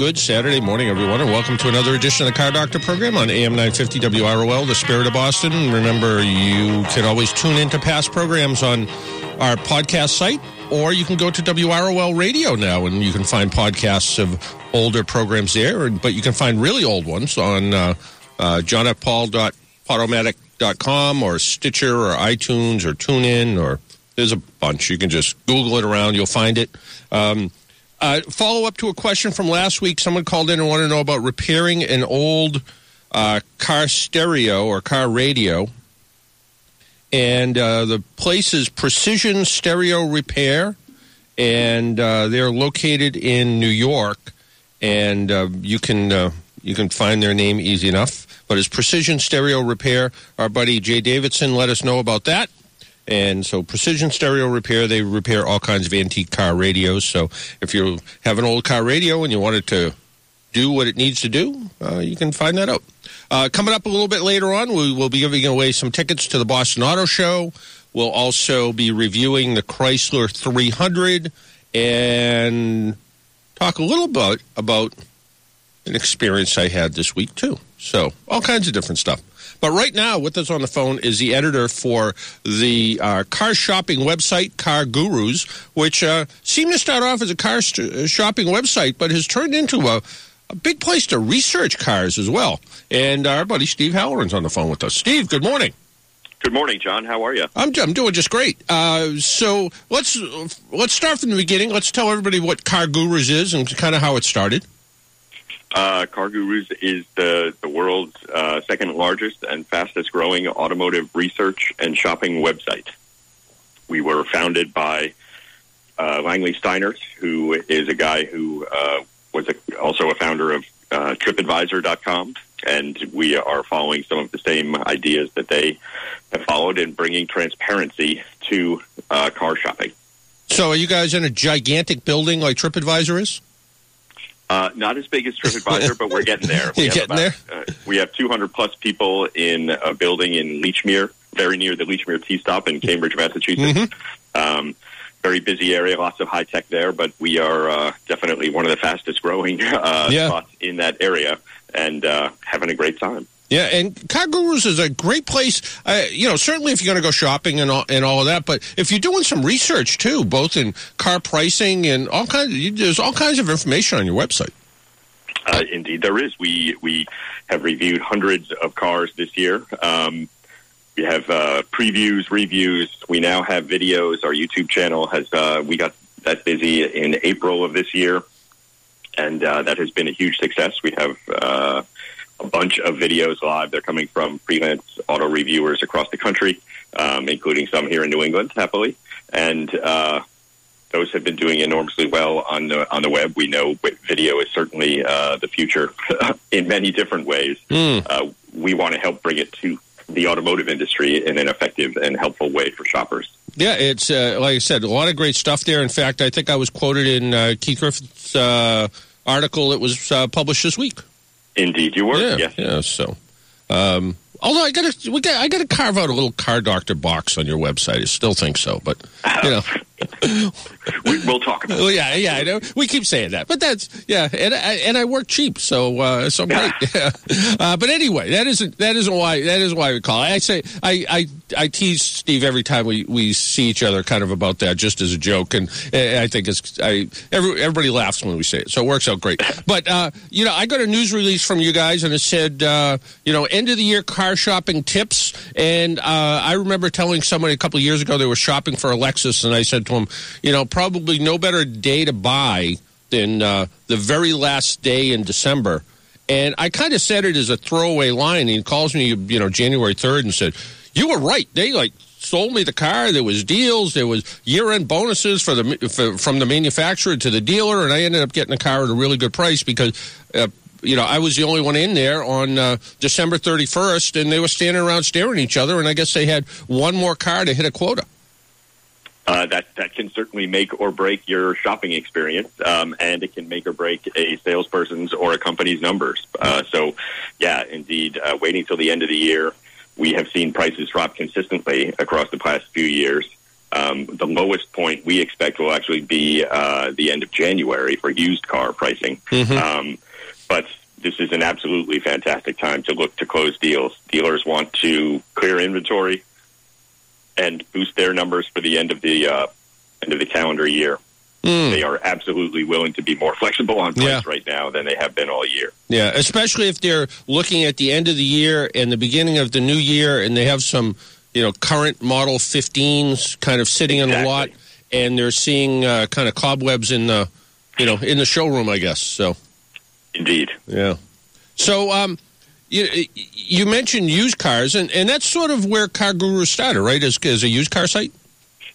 Good Saturday morning, everyone, and welcome to another edition of the Car Doctor program on AM 950 WROL, the Spirit of Boston. Remember, you can always tune into past programs on our podcast site, or you can go to WROL Radio now, and you can find podcasts of older programs there, but you can find really old ones on uh, uh, johnfpaul.podomatic.com or Stitcher or iTunes or TuneIn, or there's a bunch. You can just Google it around, you'll find it. Um, uh, follow up to a question from last week. Someone called in and wanted to know about repairing an old uh, car stereo or car radio. And uh, the place is Precision Stereo Repair, and uh, they're located in New York. And uh, you can uh, you can find their name easy enough. But it's Precision Stereo Repair. Our buddy Jay Davidson let us know about that. And so, Precision Stereo Repair, they repair all kinds of antique car radios. So, if you have an old car radio and you want it to do what it needs to do, uh, you can find that out. Uh, coming up a little bit later on, we will be giving away some tickets to the Boston Auto Show. We'll also be reviewing the Chrysler 300 and talk a little bit about an experience I had this week, too. So, all kinds of different stuff. But right now, with us on the phone is the editor for the uh, car shopping website, Car Gurus, which uh, seemed to start off as a car st- shopping website, but has turned into a, a big place to research cars as well. And our buddy Steve Halloran's on the phone with us. Steve, good morning. Good morning, John. How are you? I'm, I'm doing just great. Uh, so let's let's start from the beginning. Let's tell everybody what Car Gurus is and kind of how it started. Uh, Car Gurus is the, the world's uh, second largest and fastest growing automotive research and shopping website. We were founded by uh, Langley Steinert, who is a guy who uh, was a, also a founder of uh, TripAdvisor.com, and we are following some of the same ideas that they have followed in bringing transparency to uh, car shopping. So, are you guys in a gigantic building like TripAdvisor is? Uh, not as big as TripAdvisor, but we're getting there. We You're getting about, there. Uh, we have 200 plus people in a building in Lechmere, very near the Lechmere T stop in Cambridge, Massachusetts. Mm-hmm. Um, very busy area, lots of high tech there, but we are uh, definitely one of the fastest growing uh, yeah. spots in that area and uh, having a great time. Yeah, and Car Gurus is a great place. Uh, you know, certainly if you're going to go shopping and all, and all of that, but if you're doing some research too, both in car pricing and all kinds, of, there's all kinds of information on your website. Uh, indeed, there is. We we have reviewed hundreds of cars this year. Um, we have uh, previews, reviews. We now have videos. Our YouTube channel has. Uh, we got that busy in April of this year, and uh, that has been a huge success. We have uh, a bunch of videos live. They're coming from freelance auto reviewers across the country, um, including some here in New England, happily. And uh, those have been doing enormously well on the on the web. We know video is certainly uh, the future in many different ways. Mm. Uh, we want to help bring it to the automotive industry in an effective and helpful way for shoppers. Yeah, it's uh, like I said, a lot of great stuff there. In fact, I think I was quoted in uh, Keith Griffith's uh, article that was uh, published this week. Indeed, you were. Yeah, yes. yeah. So, um, although I got to, we got, I got to carve out a little car doctor box on your website. I still think so, but you know, we, will talk about. Well, yeah, yeah, I know. We keep saying that, but that's yeah, and I, and I work cheap, so uh, so great. Yeah. Uh, but anyway, that isn't that isn't why that is why we call. I say I, I I tease Steve every time we, we see each other, kind of about that, just as a joke, and I think it's I every, everybody laughs when we say it, so it works out great. But uh, you know, I got a news release from you guys, and it said uh, you know end of the year car shopping tips, and uh, I remember telling somebody a couple of years ago they were shopping for a Lexus, and I said you know, probably no better day to buy than uh, the very last day in December. And I kind of said it as a throwaway line. He calls me, you know, January 3rd and said, You were right. They like sold me the car. There was deals. There was year-end bonuses for the for, from the manufacturer to the dealer, and I ended up getting a car at a really good price because. Uh, you know, I was the only one in there on uh, December 31st, and they were standing around staring at each other, and I guess they had one more car to hit a quota. Uh, that that can certainly make or break your shopping experience, um, and it can make or break a salesperson's or a company's numbers. Uh, so, yeah, indeed, uh, waiting till the end of the year, we have seen prices drop consistently across the past few years. Um, the lowest point we expect will actually be uh, the end of January for used car pricing. Mm-hmm. Um, but this is an absolutely fantastic time to look to close deals. Dealers want to clear inventory and boost their numbers for the end of the uh, end of the calendar year. Mm. They are absolutely willing to be more flexible on price yeah. right now than they have been all year. Yeah, especially if they're looking at the end of the year and the beginning of the new year, and they have some, you know, current model 15s kind of sitting exactly. in the lot, and they're seeing uh, kind of cobwebs in the, you know, in the showroom. I guess so. Indeed. Yeah. So, um, you, you mentioned used cars, and, and that's sort of where Car Guru started, right? As, as a used car site?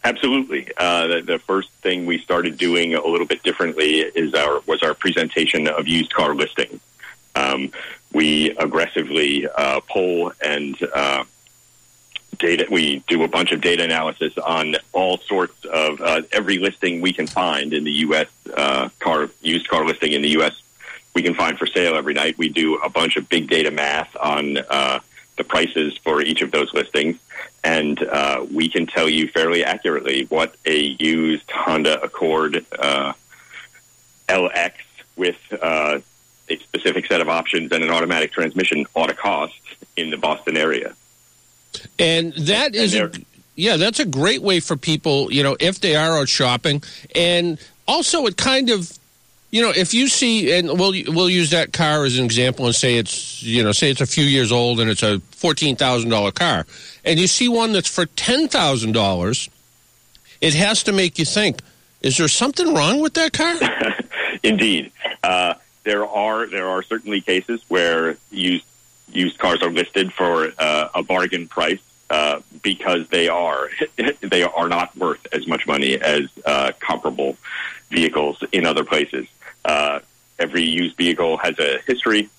Absolutely. Uh, the, the, first thing we started doing a little bit differently is our was our presentation of used car listings. Um, we aggressively uh, pull and uh, data. We do a bunch of data analysis on all sorts of uh, every listing we can find in the U.S. Uh, car used car listing in the U.S we can find for sale every night. We do a bunch of big data math on uh, the prices for each of those listings, and uh, we can tell you fairly accurately what a used Honda Accord uh, LX with uh, a specific set of options and an automatic transmission ought to cost in the Boston area. And that is a, yeah, that's a great way for people, you know, if they are out shopping, and also it kind of you know, if you see, and we'll we'll use that car as an example and say it's you know say it's a few years old and it's a fourteen thousand dollar car, and you see one that's for ten thousand dollars, it has to make you think: Is there something wrong with that car? Indeed, uh, there are there are certainly cases where used used cars are listed for uh, a bargain price uh, because they are they are not worth as much money as uh, comparable vehicles in other places. Uh, every used vehicle has a history.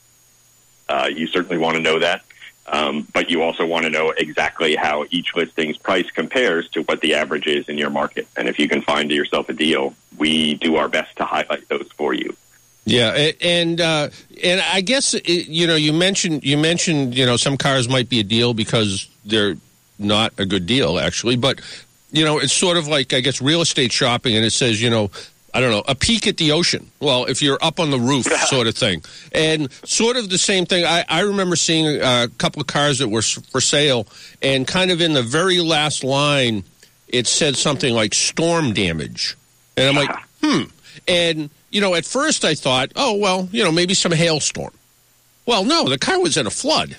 Uh, you certainly want to know that. Um, but you also want to know exactly how each listing's price compares to what the average is in your market. And if you can find yourself a deal, we do our best to highlight those for you. Yeah, and uh, and I guess you know you mentioned you mentioned you know some cars might be a deal because they're not a good deal actually, but you know it's sort of like I guess real estate shopping, and it says you know I don't know, a peek at the ocean. Well, if you're up on the roof, sort of thing. And sort of the same thing. I, I remember seeing a couple of cars that were for sale, and kind of in the very last line, it said something like storm damage. And I'm like, hmm. And, you know, at first I thought, oh, well, you know, maybe some hailstorm. Well, no, the car was in a flood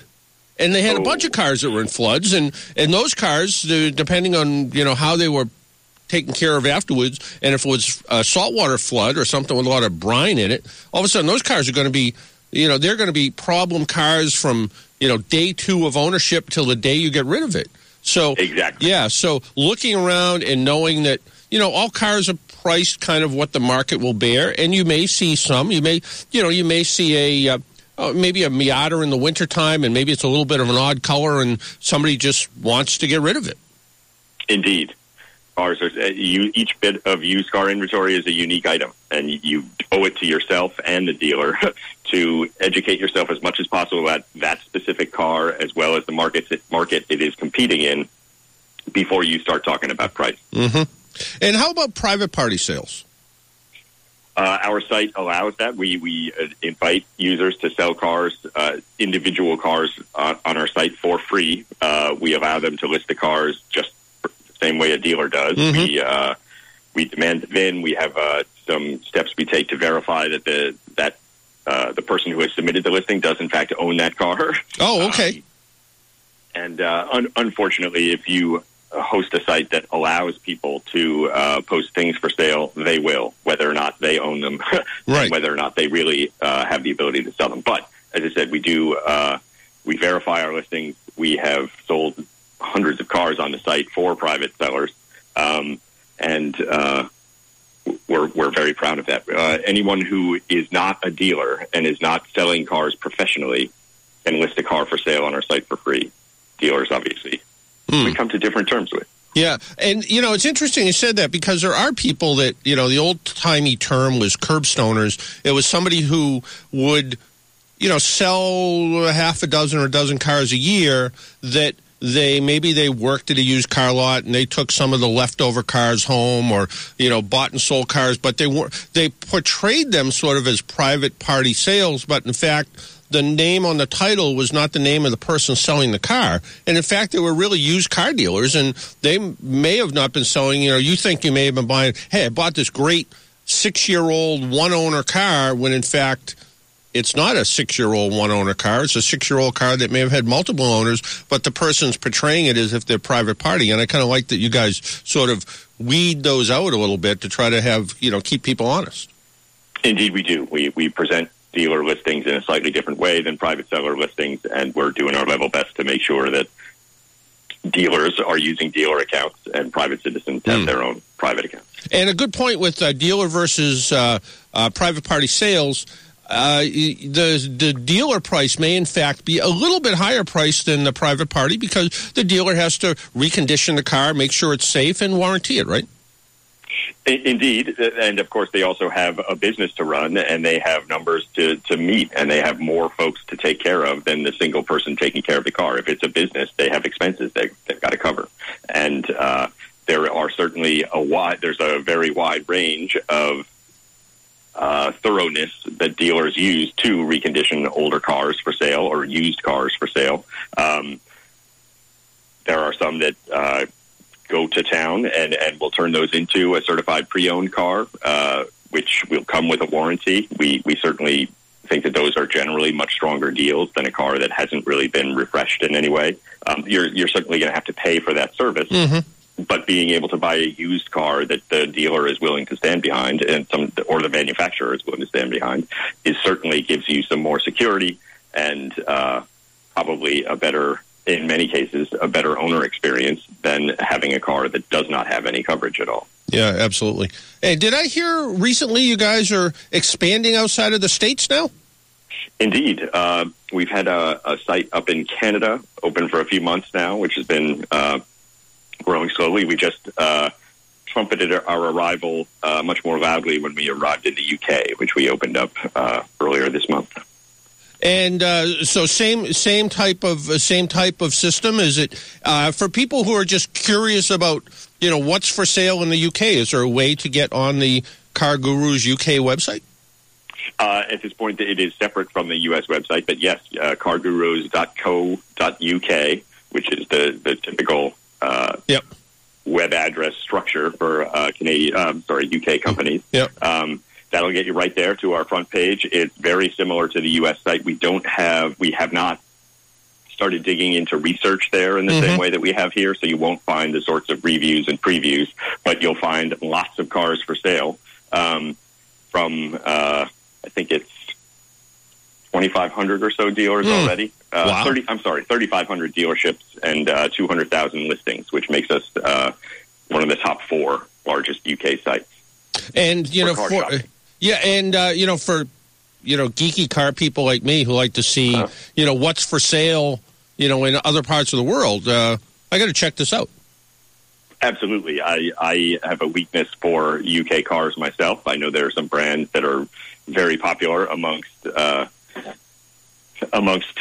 and they had a bunch of oh. cars that were in floods and and those cars depending on you know how they were taken care of afterwards. And if it was a saltwater flood or something with a lot of brine in it, all of a sudden those cars are going to be, you know, they're going to be problem cars from, you know, day two of ownership till the day you get rid of it. So, exactly. Yeah. So looking around and knowing that, you know, all cars are priced kind of what the market will bear. And you may see some, you may, you know, you may see a, uh, Oh, maybe a Miata in the wintertime, and maybe it's a little bit of an odd color, and somebody just wants to get rid of it. Indeed cars are you, each bit of used car inventory is a unique item, and you owe it to yourself and the dealer to educate yourself as much as possible about that specific car as well as the market market it is competing in before you start talking about price. Mm-hmm. And how about private party sales? Uh, our site allows that. We we uh, invite users to sell cars, uh, individual cars, uh, on our site for free. Uh, we allow them to list the cars just same way a dealer does. Mm-hmm. We uh, we demand the VIN. We have uh, some steps we take to verify that the that uh, the person who has submitted the listing does in fact own that car. Oh, okay. Um, and uh, un- unfortunately, if you host a site that allows people to uh, post things for sale, they will, whether or not they own them, right. whether or not they really uh, have the ability to sell them. But as I said, we do uh, we verify our listings. We have sold hundreds of cars on the site for private sellers, um, and uh, we're we're very proud of that. Uh, anyone who is not a dealer and is not selling cars professionally can list a car for sale on our site for free. Dealers, obviously, Hmm. we come to different terms with. Yeah, and you know it's interesting you said that because there are people that you know the old timey term was curbstoners. It was somebody who would you know sell half a dozen or a dozen cars a year that they maybe they worked at a used car lot and they took some of the leftover cars home or you know bought and sold cars, but they were they portrayed them sort of as private party sales, but in fact the name on the title was not the name of the person selling the car. And in fact, they were really used car dealers, and they may have not been selling. You know, you think you may have been buying, hey, I bought this great six year old one owner car, when in fact, it's not a six year old one owner car. It's a six year old car that may have had multiple owners, but the person's portraying it as if they're private party. And I kind of like that you guys sort of weed those out a little bit to try to have, you know, keep people honest. Indeed, we do. We we present dealer listings in a slightly different way than private seller listings, and we're doing our level best to make sure that dealers are using dealer accounts and private citizens have Hmm. their own private accounts. And a good point with uh, dealer versus uh, uh, private party sales. Uh, the the dealer price may in fact be a little bit higher price than the private party because the dealer has to recondition the car, make sure it's safe, and warranty it. Right? Indeed, and of course they also have a business to run, and they have numbers to, to meet, and they have more folks to take care of than the single person taking care of the car. If it's a business, they have expenses they, they've got to cover, and uh, there are certainly a wide. There's a very wide range of uh, thoroughness that dealers use to recondition older cars for sale or used cars for sale. Um, there are some that uh, go to town and, and will turn those into a certified pre-owned car, uh, which will come with a warranty. We we certainly think that those are generally much stronger deals than a car that hasn't really been refreshed in any way. Um, you're you're certainly going to have to pay for that service. But being able to buy a used car that the dealer is willing to stand behind, and some or the manufacturer is willing to stand behind, is certainly gives you some more security and uh, probably a better, in many cases, a better owner experience than having a car that does not have any coverage at all. Yeah, absolutely. Hey, did I hear recently you guys are expanding outside of the states now? Indeed, uh, we've had a, a site up in Canada open for a few months now, which has been uh, growing slowly. We just uh, trumpeted our arrival uh, much more loudly when we arrived in the UK, which we opened up uh, earlier this month. And uh, so, same same type of uh, same type of system. Is it uh, for people who are just curious about you know what's for sale in the UK? Is there a way to get on the Car Gurus UK website? Uh, at this point, it is separate from the U.S. website, but yes, uh, cargurus.co.uk, which is the, the typical uh, Yep. web address structure for uh, Canadian, um, sorry, UK companies. Yep. Um, that'll get you right there to our front page. It's very similar to the U.S. site. We don't have, we have not started digging into research there in the same way that we have here, so you won't find the sorts of reviews and previews, but you'll find lots of cars for sale um, from, uh, I think it's 2,500 or so dealers Hmm. already. Uh, Wow. 30, I'm sorry, 3,500 dealerships and uh, 200,000 listings, which makes us uh, one of the top four largest UK sites. And you know, for shopping. yeah, and uh, you know, for you know, geeky car people like me who like to see Uh. you know what's for sale, you know, in other parts of the world. Uh, I got to check this out. Absolutely. I, I have a weakness for UK cars myself. I know there are some brands that are very popular amongst uh, amongst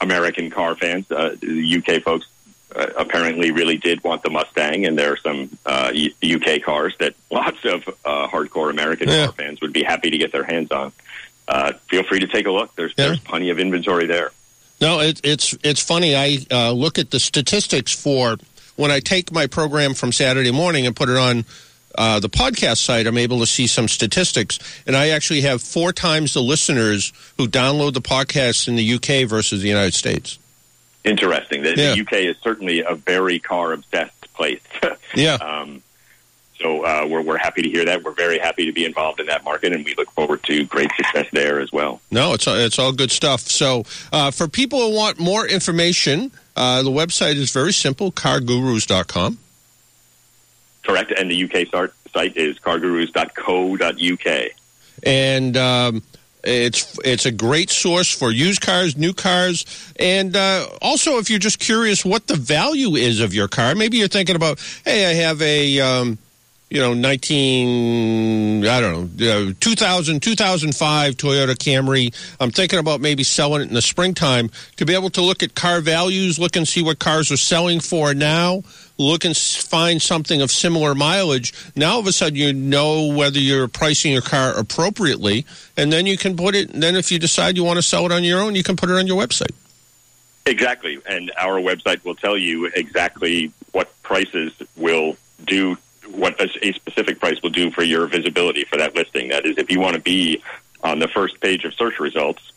American car fans. Uh, UK folks uh, apparently really did want the Mustang, and there are some uh, U- UK cars that lots of uh, hardcore American Yeah. car fans would be happy to get their hands on. Uh, feel free to take a look. There's Yeah. there's plenty of inventory there. No, it, it's it's funny. I uh, look at the statistics for when I take my program from Saturday morning and put it on uh, the podcast site. I'm able to see some statistics, and I actually have four times the listeners who download the podcast in the UK versus the United States. Interesting. The, Yeah. the UK is certainly a very car obsessed place. Yeah. Um, so uh, we're, we're happy to hear that. We're very happy to be involved in that market, and we look forward to great success there as well. No, it's it's all good stuff. So, uh, for people who want more information, Uh, the website is very simple, cargurus.com. Correct. And the UK start, site is cargurus.co.uk. And um, it's it's a great source for used cars, new cars, and uh, also if you're just curious what the value is of your car. Maybe you're thinking about, hey, I have a um, you know 19 I don't know uh, 2000 2005 Toyota Camry. I'm thinking about maybe selling it in the springtime to be able to look at car values, look and see what cars are selling for now look and find something of similar mileage. Now, all of a sudden, you know whether you're pricing your car appropriately, and then you can put it. Then, if you decide you want to sell it on your own, you can put it on your website. Exactly, and our website will tell you exactly what prices will do, what a specific price will do for your visibility for that listing. That is, if you want to be on the first page of search results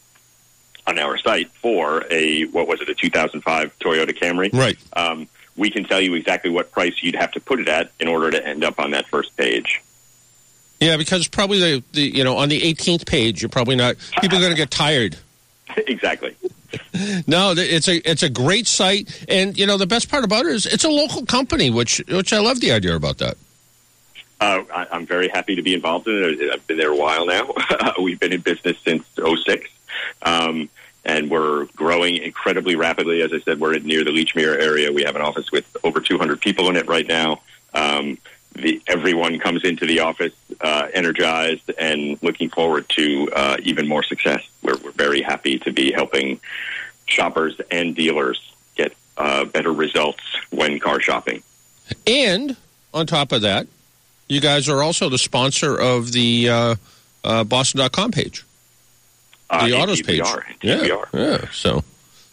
on our site for a what was it, a 2005 Toyota Camry, right? Um, we can tell you exactly what price you'd have to put it at in order to end up on that first page. Yeah, because probably the, the you know on the 18th page, you're probably not. People are going to get tired. exactly. no, it's a it's a great site, and you know the best part about it is it's a local company, which which I love the idea about that. Uh, I, am very happy to be involved in it. I've been there a while now. We've been in business since 06. Um, and we're growing incredibly rapidly. As I said, we're near the Lechmere area. We have an office with over 200 people in it right now. Um, the, everyone comes into the office uh, energized and looking forward to uh, even more success. We're, we're, very happy to be helping shoppers and dealers get uh, better results when car shopping. And on top of that, you guys are also the sponsor of the uh, uh, Boston.com page. Uh, the autos page. We are. Yeah. Yeah. So,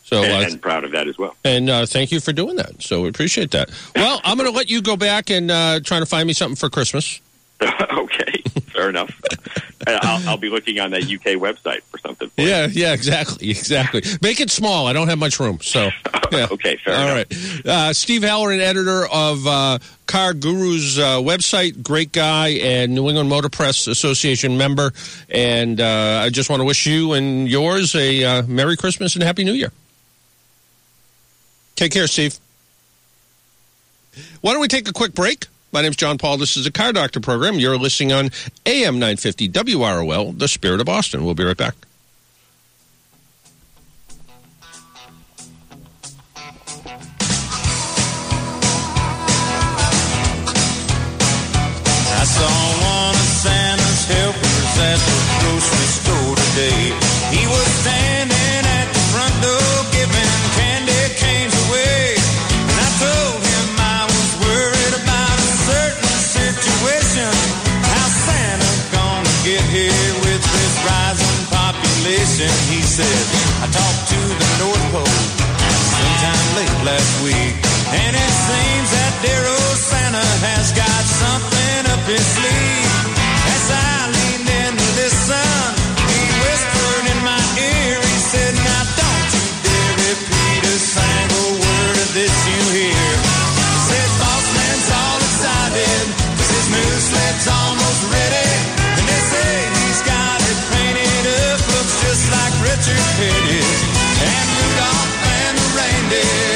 so and, uh, and proud of that as well. And uh, thank you for doing that. So we appreciate that. Well, I'm going to let you go back and uh, try to find me something for Christmas. okay, fair enough. I'll, I'll, be looking on that UK website for something. For yeah, yeah, exactly, exactly. Make it small. I don't have much room, so yeah. okay, fair All enough. right. Uh, Steve Halloran, editor of uh, Car Guru's uh, website, great guy, and New England Motor Press Association member. And uh, I just want to wish you and yours a uh, Merry Christmas and Happy New Year. Take care, Steve. Why don't we take a quick break? My name's John Paul. This is a Car Doctor program. You're listening on AM 950 WROL, The Spirit of Boston. We'll be right back. I saw one of Santa's helpers at the grocery store today. As I leaned he whispered in my ear, he said, Now don't you dare repeat a single word of this you hear. He all excited, almost ready. And they say he's got it painted up, looks just like Richard. And Rudolph and the reindeer,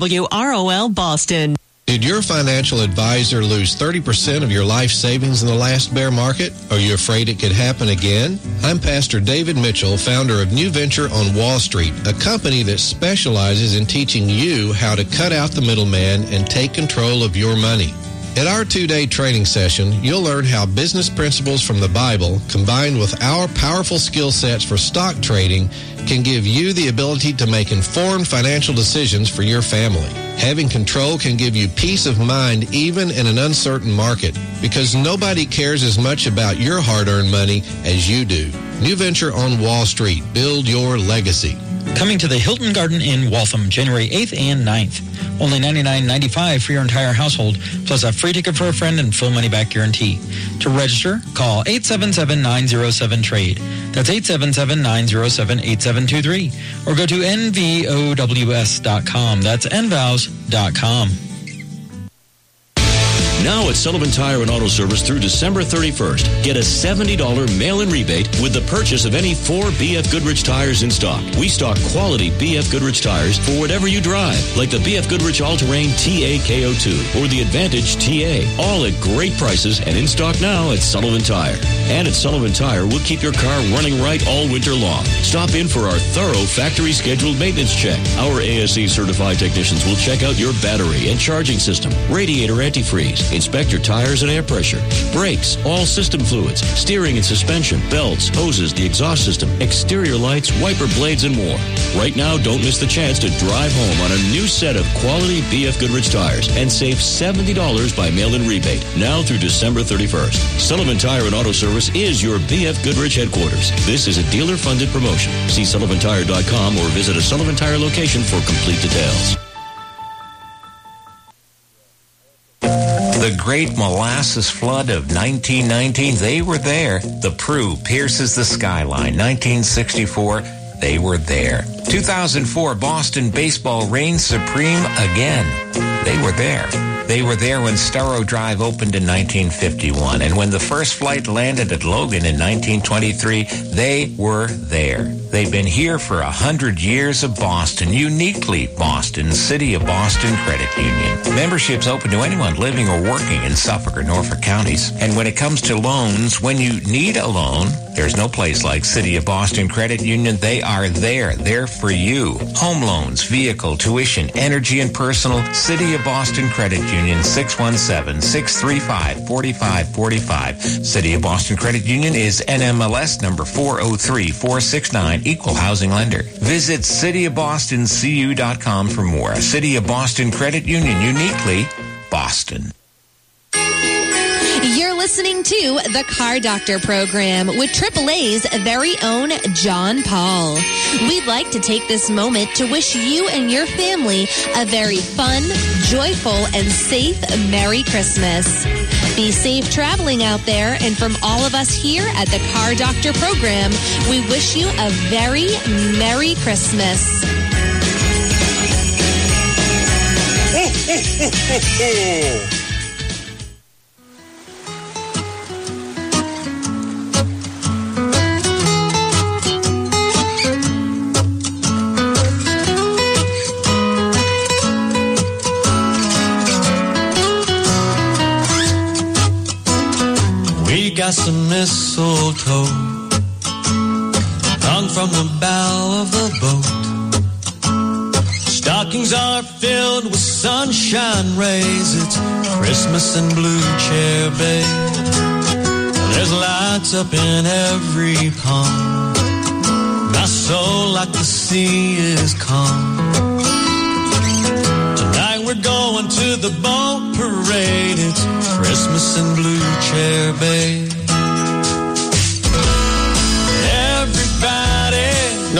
WROL Boston. Did your financial advisor lose 30% of your life savings in the last bear market? Are you afraid it could happen again? I'm Pastor David Mitchell, founder of New Venture on Wall Street, a company that specializes in teaching you how to cut out the middleman and take control of your money. At our two-day training session, you'll learn how business principles from the Bible, combined with our powerful skill sets for stock trading, can give you the ability to make informed financial decisions for your family. Having control can give you peace of mind even in an uncertain market because nobody cares as much about your hard-earned money as you do. New venture on Wall Street. Build your legacy. Coming to the Hilton Garden in Waltham, January 8th and 9th. Only $99.95 for your entire household, plus a free ticket for a friend and full money back guarantee. To register, call 877-907-TRADE. That's 877-907-8723. Or go to nvows.com. That's nvows.com. Now at Sullivan Tire and Auto Service through December 31st, get a $70 mail-in rebate with the purchase of any four BF Goodrich tires in stock. We stock quality BF Goodrich tires for whatever you drive, like the BF Goodrich All-Terrain TA KO2 or the Advantage TA, all at great prices and in stock now at Sullivan Tire. And at Sullivan Tire, we'll keep your car running right all winter long. Stop in for our thorough factory scheduled maintenance check. Our ASE certified technicians will check out your battery and charging system, radiator antifreeze, inspect your tires and air pressure, brakes, all system fluids, steering and suspension, belts, hoses, the exhaust system, exterior lights, wiper blades, and more. Right now, don't miss the chance to drive home on a new set of quality BF Goodrich tires and save $70 by mail-in rebate now through December 31st. Sullivan Tire and Auto Service is your BF Goodrich headquarters. This is a dealer-funded promotion. See sullivantire.com or visit a Sullivan Tire location for complete details. Great molasses flood of 1919, they were there. The Pru pierces the skyline. 1964, they were there. 2004, Boston baseball reigns supreme again. They were there. They were there when Storrow Drive opened in 1951, and when the first flight landed at Logan in 1923, they were there. They've been here for a hundred years of Boston, uniquely Boston, City of Boston Credit Union. Membership's open to anyone living or working in Suffolk or Norfolk counties. And when it comes to loans, when you need a loan, there's no place like City of Boston Credit Union. They are there. They're for you. Home loans, vehicle, tuition, energy and personal. City of Boston Credit Union 617-635-4545. City of Boston Credit Union is NMLS number 403469 equal housing lender. Visit cityofbostoncu.com for more. City of Boston Credit Union uniquely Boston. Listening to the Car Doctor program with AAA's very own John Paul. We'd like to take this moment to wish you and your family a very fun, joyful, and safe Merry Christmas. Be safe traveling out there, and from all of us here at the Car Doctor program, we wish you a very Merry Christmas. bow of the boat. Stockings are filled with sunshine rays. It's Christmas in Blue Chair Bay. There's lights up in every palm. My soul, like the sea, is calm. Tonight we're going to the boat parade. It's Christmas in Blue Chair Bay.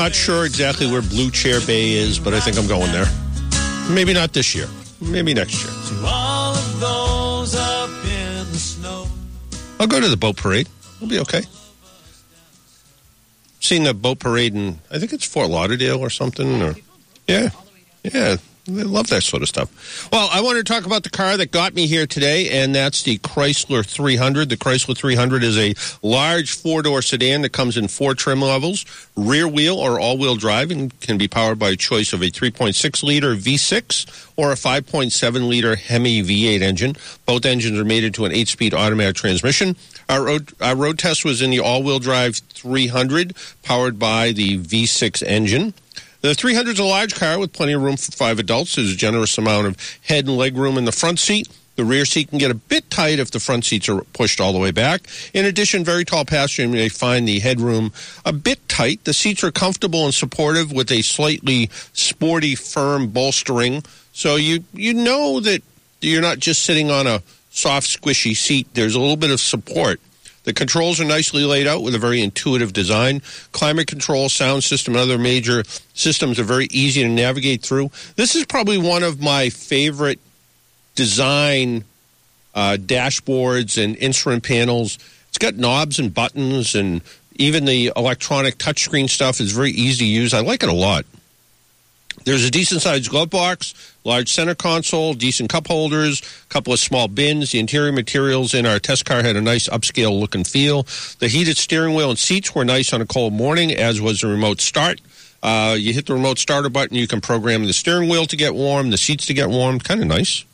Not sure exactly where Blue Chair Bay is, but I think I'm going there. Maybe not this year. Maybe next year. All of those up in the snow. I'll go to the boat parade. It'll be okay. Seen a boat parade in, I think it's Fort Lauderdale or something. Or yeah, yeah, they love that sort of stuff. Well, I want to talk about the car that got me here today, and that's the Chrysler 300. The Chrysler 300 is a large four-door sedan that comes in four trim levels, rear wheel or all-wheel drive, and can be powered by a choice of a 3.6 liter V6 or a 5.7 liter Hemi V8 engine. Both engines are mated to an eight-speed automatic transmission. Our road, our road test was in the all-wheel drive 300, powered by the V6 engine. The 300 is a large car with plenty of room for five adults. There's a generous amount of head and leg room in the front seat. The rear seat can get a bit tight if the front seats are pushed all the way back. In addition, very tall passengers may find the headroom a bit tight. The seats are comfortable and supportive with a slightly sporty, firm bolstering. So you you know that you're not just sitting on a soft, squishy seat. There's a little bit of support. The controls are nicely laid out with a very intuitive design. Climate control, sound system, and other major systems are very easy to navigate through. This is probably one of my favorite design uh, dashboards and instrument panels. It's got knobs and buttons, and even the electronic touchscreen stuff is very easy to use. I like it a lot. There's a decent sized glove box, large center console, decent cup holders, a couple of small bins. The interior materials in our test car had a nice upscale look and feel. The heated steering wheel and seats were nice on a cold morning, as was the remote start. Uh, you hit the remote starter button, you can program the steering wheel to get warm, the seats to get warm. Kind of nice.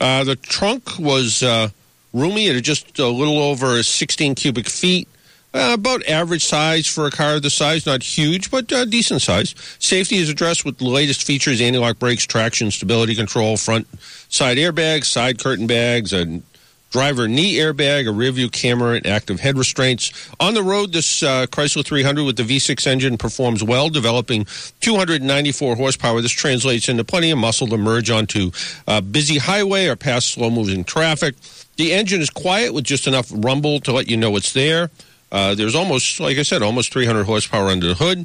Uh, the trunk was uh, roomy at just a little over 16 cubic feet. Uh, about average size for a car the size, not huge, but uh, decent size. Safety is addressed with the latest features anti-lock brakes, traction, stability control, front side airbags, side curtain bags, a driver knee airbag, a rear view camera, and active head restraints. On the road, this uh, Chrysler 300 with the V6 engine performs well, developing 294 horsepower. This translates into plenty of muscle to merge onto a busy highway or past slow moving traffic. The engine is quiet with just enough rumble to let you know it's there. Uh, there's almost, like I said, almost 300 horsepower under the hood.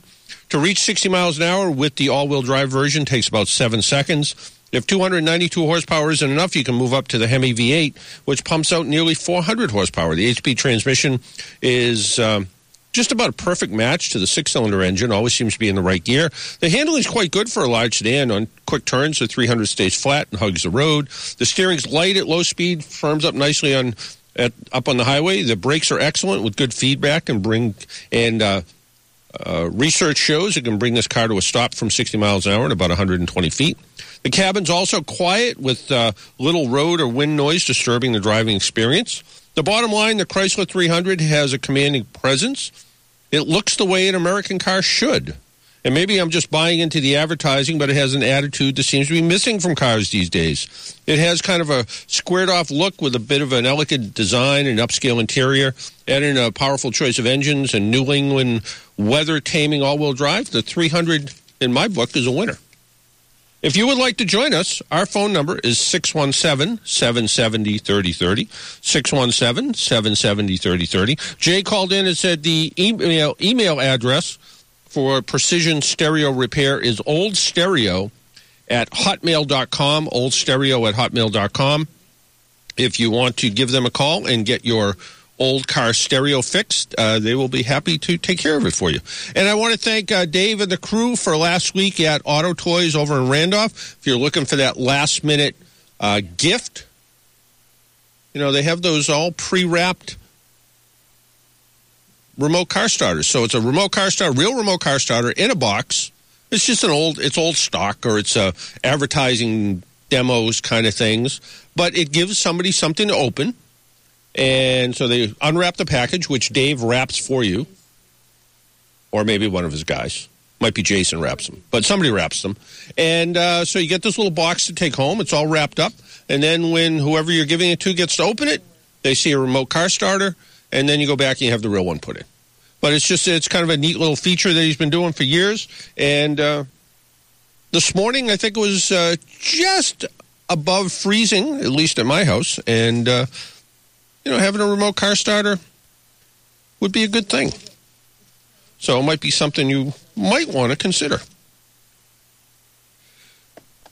To reach 60 miles an hour with the all-wheel drive version takes about seven seconds. If 292 horsepower isn't enough, you can move up to the Hemi V8, which pumps out nearly 400 horsepower. The HP transmission is um, just about a perfect match to the six-cylinder engine. Always seems to be in the right gear. The handling is quite good for a large sedan. On quick turns, the 300 stays flat and hugs the road. The steering's light at low speed, firms up nicely on at, up on the highway. The brakes are excellent with good feedback and bring and uh, uh, research shows it can bring this car to a stop from 60 miles an hour in about 120 feet. The cabin's also quiet with uh, little road or wind noise disturbing the driving experience. The bottom line, the Chrysler 300 has a commanding presence. It looks the way an American car should. And maybe I'm just buying into the advertising, but it has an attitude that seems to be missing from cars these days. It has kind of a squared off look with a bit of an elegant design and upscale interior, and in a powerful choice of engines and New England weather taming all wheel drive. The 300, in my book, is a winner. If you would like to join us, our phone number is 617 770 3030. 617 770 3030. Jay called in and said the email, email address for precision stereo repair is old stereo at hotmail.com. Old stereo at hotmail.com. If you want to give them a call and get your old car stereo fixed, uh, they will be happy to take care of it for you. And I want to thank uh, Dave and the crew for last week at Auto Toys over in Randolph. If you're looking for that last minute uh, gift, you know, they have those all pre wrapped remote car starters. So it's a remote car starter, real remote car starter in a box. It's just an old, it's old stock or it's a advertising demos kind of things, but it gives somebody something to open. And so they unwrap the package, which Dave wraps for you, or maybe one of his guys. Might be Jason wraps them, but somebody wraps them. And uh, so you get this little box to take home. It's all wrapped up. And then when whoever you're giving it to gets to open it, they see a remote car starter, and then you go back and you have the real one put in. But it's just it's kind of a neat little feature that he's been doing for years. And uh, this morning, I think it was uh, just above freezing, at least at my house, and uh, you know having a remote car starter would be a good thing. So it might be something you might want to consider.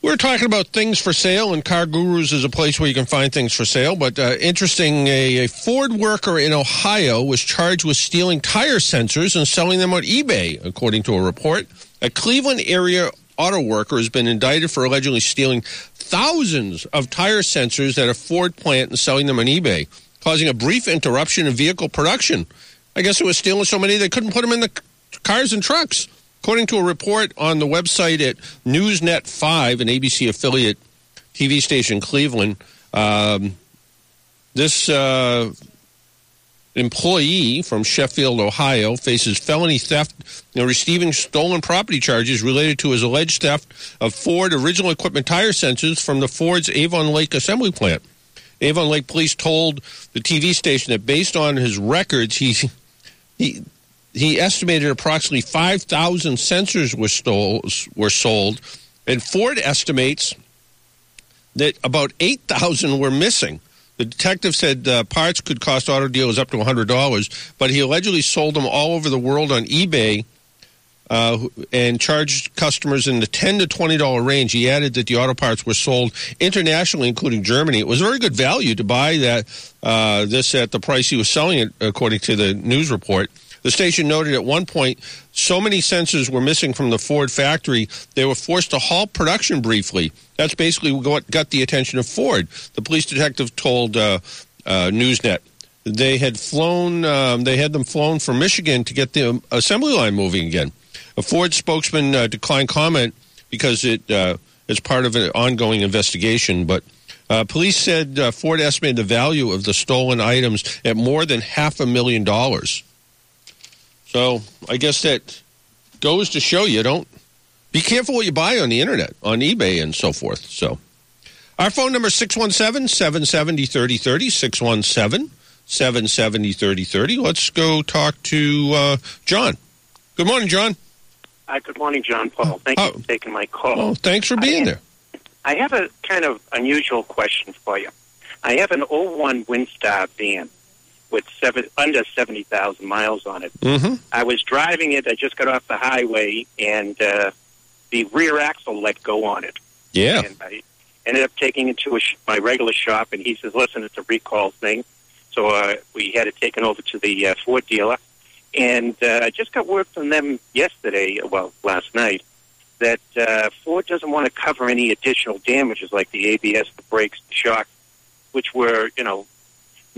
We're talking about things for sale, and Car Gurus is a place where you can find things for sale. But uh, interesting, a, a, Ford worker in Ohio was charged with stealing tire sensors and selling them on eBay, according to a report. A Cleveland area auto worker has been indicted for allegedly stealing thousands of tire sensors at a Ford plant and selling them on eBay, causing a brief interruption in vehicle production. I guess it was stealing so many they couldn't put them in the cars and trucks. According to a report on the website at Newsnet 5, an ABC affiliate TV station Cleveland, um, this uh, employee from Sheffield, Ohio, faces felony theft and receiving stolen property charges related to his alleged theft of Ford original equipment tire sensors from the Ford's Avon Lake assembly plant. Avon Lake police told the TV station that based on his records, he he he estimated approximately 5,000 sensors were, stole, were sold, and Ford estimates that about 8,000 were missing. The detective said uh, parts could cost auto dealers up to $100, but he allegedly sold them all over the world on eBay uh, and charged customers in the 10 to $20 range. He added that the auto parts were sold internationally, including Germany. It was very good value to buy that uh, this at the price he was selling it, according to the news report. The station noted at one point so many sensors were missing from the Ford factory, they were forced to halt production briefly. That's basically what got the attention of Ford. The police detective told uh, uh, Newsnet they had flown, um, they had them flown from Michigan to get the assembly line moving again. A Ford spokesman uh, declined comment because it uh, is part of an ongoing investigation, but. Uh, police said uh, Ford estimated the value of the stolen items at more than half a million dollars. So I guess that goes to show you don't be careful what you buy on the internet, on eBay and so forth. So our phone number is 617 770 3030, 617 770 3030. Let's go talk to uh, John. Good morning, John. Hi, good morning, John Paul. Thank you for taking my call. Oh, thanks for being there. I have a kind of unusual question for you. I have an 01 Windstar van with seven, under 70,000 miles on it. Mm-hmm. I was driving it. I just got off the highway, and uh, the rear axle let go on it. Yeah. And I ended up taking it to a sh- my regular shop, and he says, listen, it's a recall thing. So uh, we had it taken over to the uh, Ford dealer. And uh, I just got word from them yesterday, well, last night, that uh, Ford doesn't want to cover any additional damages like the ABS, the brakes, the shock, which were, you know,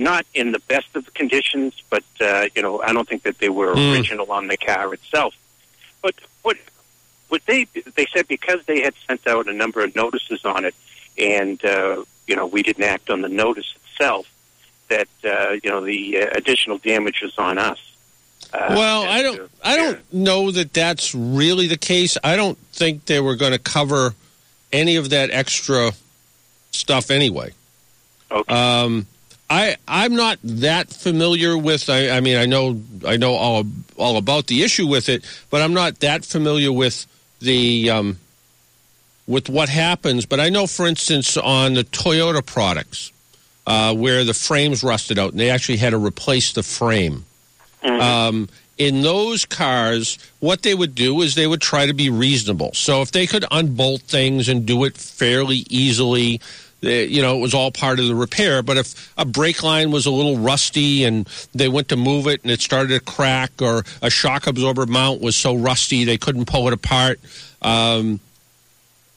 not in the best of conditions, but, uh, you know, I don't think that they were Mm. original on the car itself. But what what they, they said because they had sent out a number of notices on it and, uh, you know, we didn't act on the notice itself, that, uh, you know, the uh, additional damage on us. Uh, well, I don't. I don't know that that's really the case. I don't think they were going to cover any of that extra stuff anyway. Okay. Um, I I'm not that familiar with. I, I mean, I know I know all all about the issue with it, but I'm not that familiar with the um, with what happens. But I know, for instance, on the Toyota products, uh, where the frames rusted out, and they actually had to replace the frame. Um, in those cars, what they would do is they would try to be reasonable. So if they could unbolt things and do it fairly easily, you know, it was all part of the repair. But if a brake line was a little rusty and they went to move it and it started to crack, or a shock absorber mount was so rusty they couldn't pull it apart, um,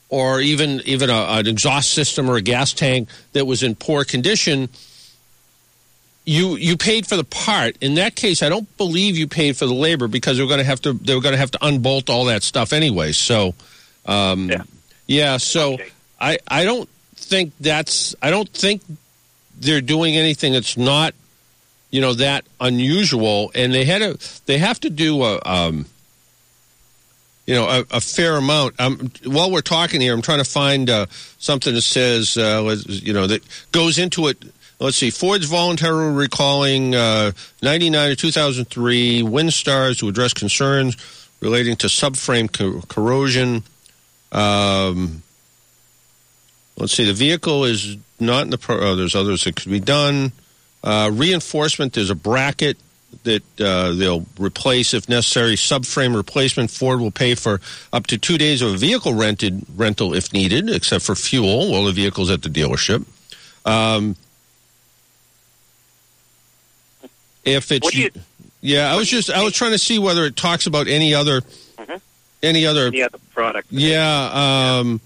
or even even a, an exhaust system or a gas tank that was in poor condition, you you paid for the part. In that case, I don't believe you paid for the labor because they were going to have to they were going to have to unbolt all that stuff anyway. So, um, yeah. So I I don't think that's I don't think they're doing anything that's not you know that unusual. And they had a they have to do a. Um, you know, a, a fair amount. Um, while we're talking here, I'm trying to find uh, something that says, uh, you know, that goes into it. Let's see. Ford's voluntarily recalling uh, 99 to 2003 Windstars to address concerns relating to subframe co- corrosion. Um, let's see. The vehicle is not in the. Pro- oh, there's others that could be done. Uh, reinforcement. There's a bracket that uh, they'll replace if necessary. Subframe replacement. Ford will pay for up to two days of a vehicle rented rental if needed, except for fuel while the vehicle's at the dealership. Um, if it's you- yeah, I was just I was trying to see whether it talks about any other any other Any other product? yeah. Um,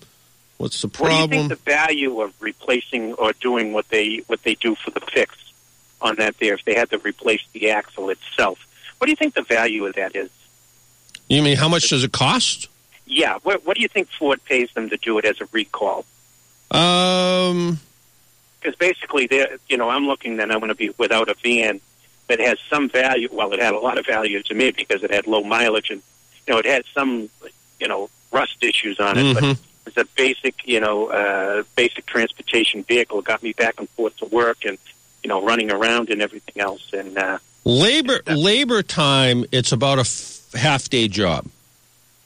what's the problem? What do you think the value of replacing or doing what they what they do for the fix on that there? If they had to replace the axle itself, what do you think the value of that is? you mean how much does it cost? Yeah, what, what do you think Ford pays them to do it as a recall? Um, Because basically, they're you know I'm looking that I'm going to be without a van that has some value. Well, it had a lot of value to me because it had low mileage and you know it had some you know rust issues on it, but It's a basic you know uh, basic transportation vehicle. It got me back and forth to work and you know running around and everything else. And uh, labor labor time. It's about a f- half day job.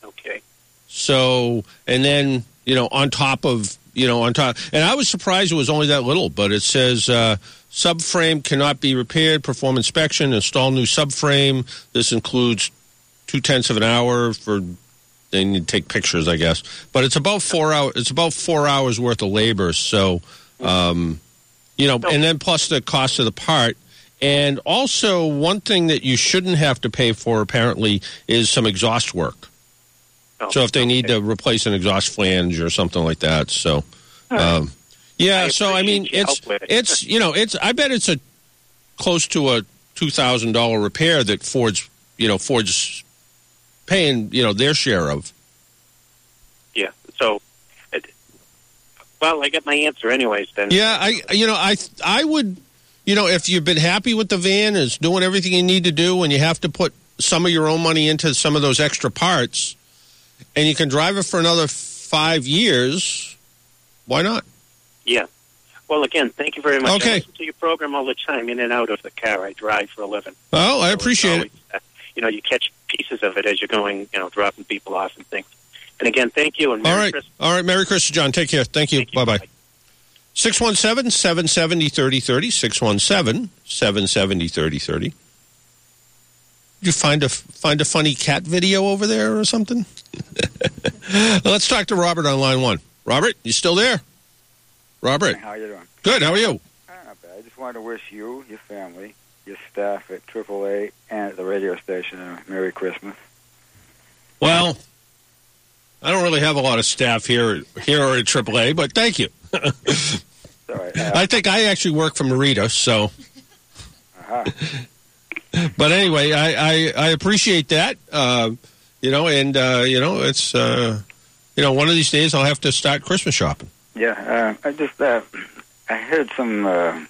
okay, So, and then, you know, on top of you know, on top. And I was surprised it was only that little, but it says uh, subframe cannot be repaired. Perform inspection. Install new subframe. This includes two tenths of an hour for. They need to take pictures, I guess. But it's about four hours. It's about four hours worth of labor. So, um, you know, and then plus the cost of the part. And also, one thing that you shouldn't have to pay for apparently is some exhaust work. So if they need to replace an exhaust flange or something like that, so um, yeah. I so I mean, it's help with it. it's you know it's I bet it's a close to a two thousand dollar repair that Ford's you know Ford's paying you know their share of. Yeah. So, it, well, I got my answer anyways. Then. Yeah, I you know I I would you know if you've been happy with the van, it's doing everything you need to do, and you have to put some of your own money into some of those extra parts, and you can drive it for another five years. Why not? Yeah. Well, again, thank you very much. Okay. I listen to your program all the time, in and out of the car. I drive for a living. Well, I So it's appreciate it. uh, you know, you catch pieces of it as you're going, you know, dropping people off and things. And again, thank you and Merry All right. Christmas. All right. Merry Christmas, John. Take care. Thank you. Bye bye. 617 770 3030. 617 770 3030. Did you find a, find a funny cat video over there or something? Let's talk to Robert on line one. Robert, you still there? Robert. How are you doing? Good. How are you? Ah, Not bad. I just wanted to wish you, your family, your staff at AAA and at the radio station a Merry Christmas. Well, I don't really have a lot of staff here here at AAA, but thank you. Sorry. Uh, I think I actually work for Marita, so. uh-huh. But anyway, I, I, I appreciate that. Uh, you know, and uh, you know, it's uh, you know, one of these days I'll have to start Christmas shopping. Yeah, uh, I just uh, I heard some uh,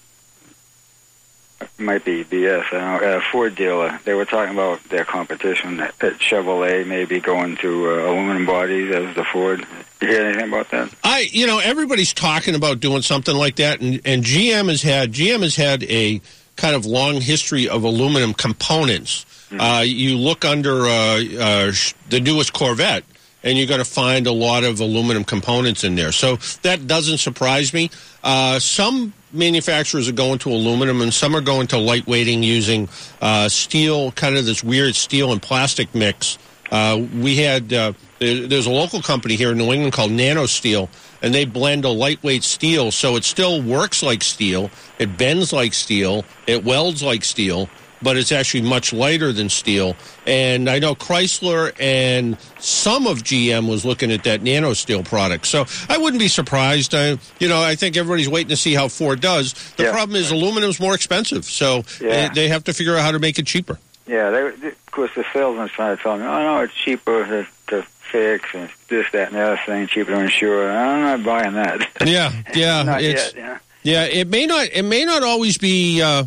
might be BS. I don't. A Ford dealer they were talking about their competition at Chevrolet maybe going to uh, aluminum bodies as the Ford. You hear anything about that? I, you know, everybody's talking about doing something like that, and, and GM has had GM has had a kind of long history of aluminum components. Uh, you look under uh, uh, the newest Corvette, and you're going to find a lot of aluminum components in there. So that doesn't surprise me. Uh, some manufacturers are going to aluminum, and some are going to lightweighting using uh, steel, kind of this weird steel and plastic mix. Uh, we had uh, there's a local company here in New England called Nano Steel, and they blend a lightweight steel, so it still works like steel, it bends like steel, it welds like steel, but it's actually much lighter than steel. And I know Chrysler and some of GM was looking at that nano steel product, so I wouldn't be surprised. I, you know, I think everybody's waiting to see how Ford does. The problem is aluminum's more expensive, so Yeah. they, they have to figure out how to make it cheaper. Yeah, they, of course the salesman's trying to tell me, oh no, it's cheaper to, to fix and this, that, and the other thing, cheaper to insure. I'm not buying that. Yeah, yeah, Not it's yet, yeah. yeah. It may not. It may not always be. Uh,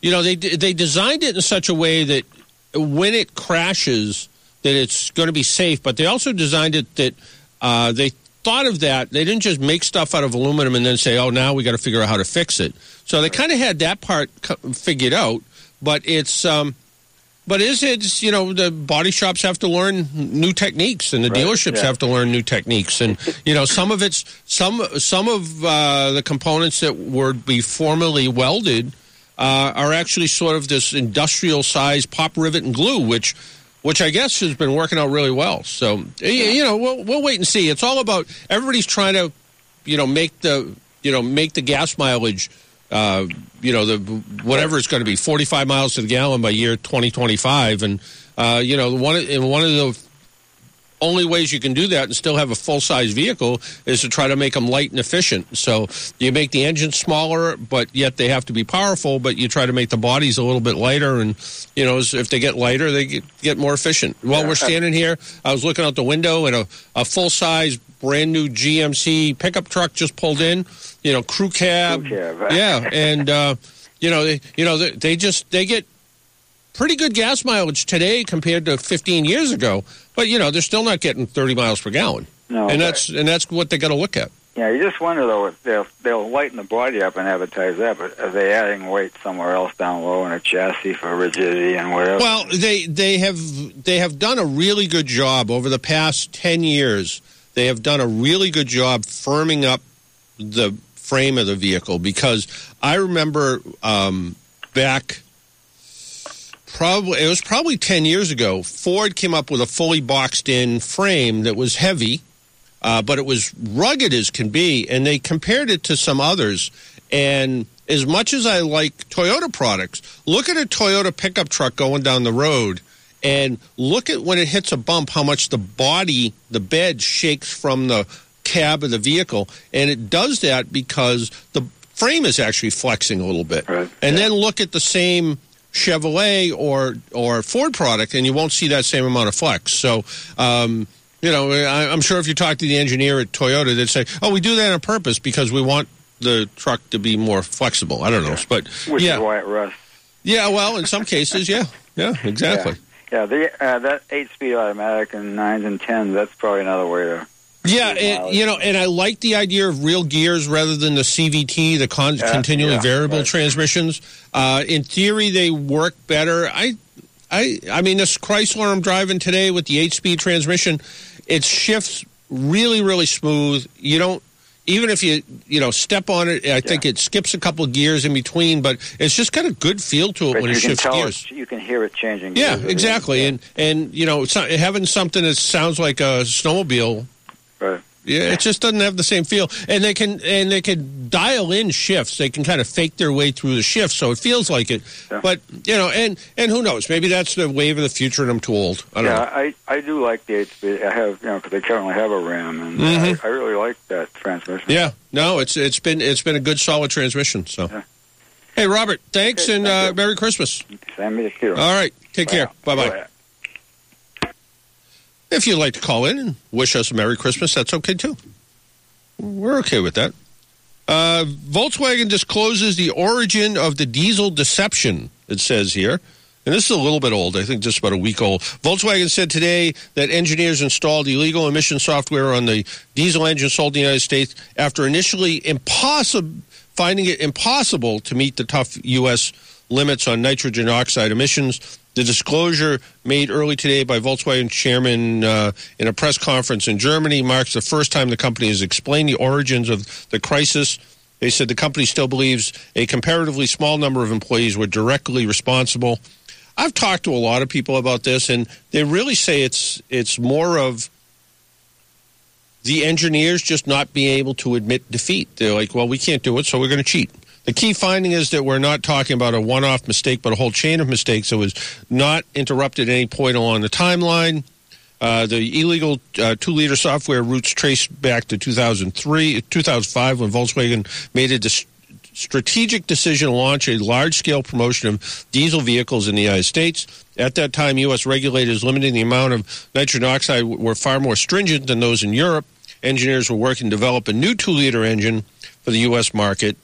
you know, they they designed it in such a way that when it crashes, that it's going to be safe. But they also designed it that uh, they thought of that. They didn't just make stuff out of aluminum and then say, "Oh, now we got to figure out how to fix it." So they kind of had that part figured out. But it's. Um, but is it you know the body shops have to learn new techniques and the Right, dealerships yeah. have to learn new techniques and you know some of it's some some of uh, the components that were be formerly welded uh, are actually sort of this industrial size pop rivet and glue which which I guess has been working out really well. So you know we'll we'll wait and see. It's all about everybody's trying to you know make the you know make the gas mileage uh, you know the whatever it's going to be 45 miles to the gallon by year 2025 and uh, you know one and one of the only ways you can do that and still have a full size vehicle is to try to make them light and efficient. So you make the engine smaller, but yet they have to be powerful. But you try to make the bodies a little bit lighter, and you know if they get lighter, they get, get more efficient. While we're standing here, I was looking out the window, and a, a full size brand new GMC pickup truck just pulled in. You know, crew cab, Crew cab. yeah, and uh, you know they you know they, they just they get pretty good gas mileage today compared to 15 years ago. But you know, they're still not getting 30 miles per gallon, No, and that's and that's what they got to look at. Yeah, you just wonder though if they'll they'll lighten the body up and advertise that, but are they adding weight somewhere else down low in a chassis for rigidity and whatever? Well, they they have they have done a really good job over the past 10 years they have done a really good job firming up the frame of the vehicle because I remember um, back probably it was probably 10 years ago ford came up with a fully boxed in frame that was heavy uh, but it was rugged as can be and they compared it to some others. And as much as i like toyota products look at a toyota pickup truck going down the road and look at when it hits a bump how much the body the bed shakes from the cab of the vehicle. And it does that because the frame is actually flexing a little bit. Right. and then look at the same Chevrolet or or Ford product, and you won't see that same amount of flex. So, um, you know, I, I'm sure if you talk to the engineer at Toyota, they'd say, "Oh, we do that on purpose because we want the truck to be more flexible." I don't know, but Which yeah, is why it rusts. yeah. Well, in some cases, yeah, yeah, exactly. Yeah, the, uh, that eight-speed automatic and nines and tens. That's probably another way to. Yeah, and, you know, and I like the idea of real gears rather than the CVT, the con- Yeah, continually yeah, variable right. transmissions. Uh, in theory, they work better. I, I, I mean, this Chrysler I'm driving today with the eight-speed transmission, it shifts really, really smooth. You don't. Even if you you know step on it, I think it skips a couple of gears in between, but it's just got a good feel to it But when it shifts gears. you can hear it changing. Yeah, exactly. And and you know, it's having something that sounds like a snowmobile. Right. Yeah, it just doesn't have the same feel. And they can and they can dial in shifts. They can kind of fake their way through the shift, so it feels like it. But you know, and and who knows? Maybe that's the wave of the future, and I'm too old. I don't yeah, know. I I do like the eight-speed. I have you know because I currently have a Ram, and Mhm. I, I really like that transmission. Yeah, no, it's it's been it's been a good solid transmission. So, hey, Robert, thanks and uh, Merry Christmas. Same to you. All right, take care. Bye bye. If you'd like to call in and wish us a Merry Christmas, that's okay too. We're okay with that. Uh, Volkswagen discloses the origin of the diesel deception, it says here. And this is a little bit old, I think just about a week old. Volkswagen said today that engineers installed illegal emission software on the diesel engine sold in the United States after initially impossible, finding it impossible to meet the tough U.S. limits on nitrogen oxide emissions. The disclosure made early today by Volkswagen chairman uh, in a press conference in Germany marks the first time the company has explained the origins of the crisis. They said the company still believes a comparatively small number of employees were directly responsible. I've talked to a lot of people about this, and they really say it's it's more of the engineers just not being able to admit defeat. They're like, well, we can't do it, so we're going to cheat. The key finding is that we're not talking about a one off mistake, but a whole chain of mistakes that was not interrupted at any point along the timeline. Uh, the illegal uh, two liter software routes trace back to 2003, 2005, when Volkswagen made a dis- strategic decision to launch a large scale promotion of diesel vehicles in the United States. At that time, U.S. regulators limiting the amount of nitrogen oxide were far more stringent than those in Europe. Engineers were working to develop a new two liter engine for the U.S. market,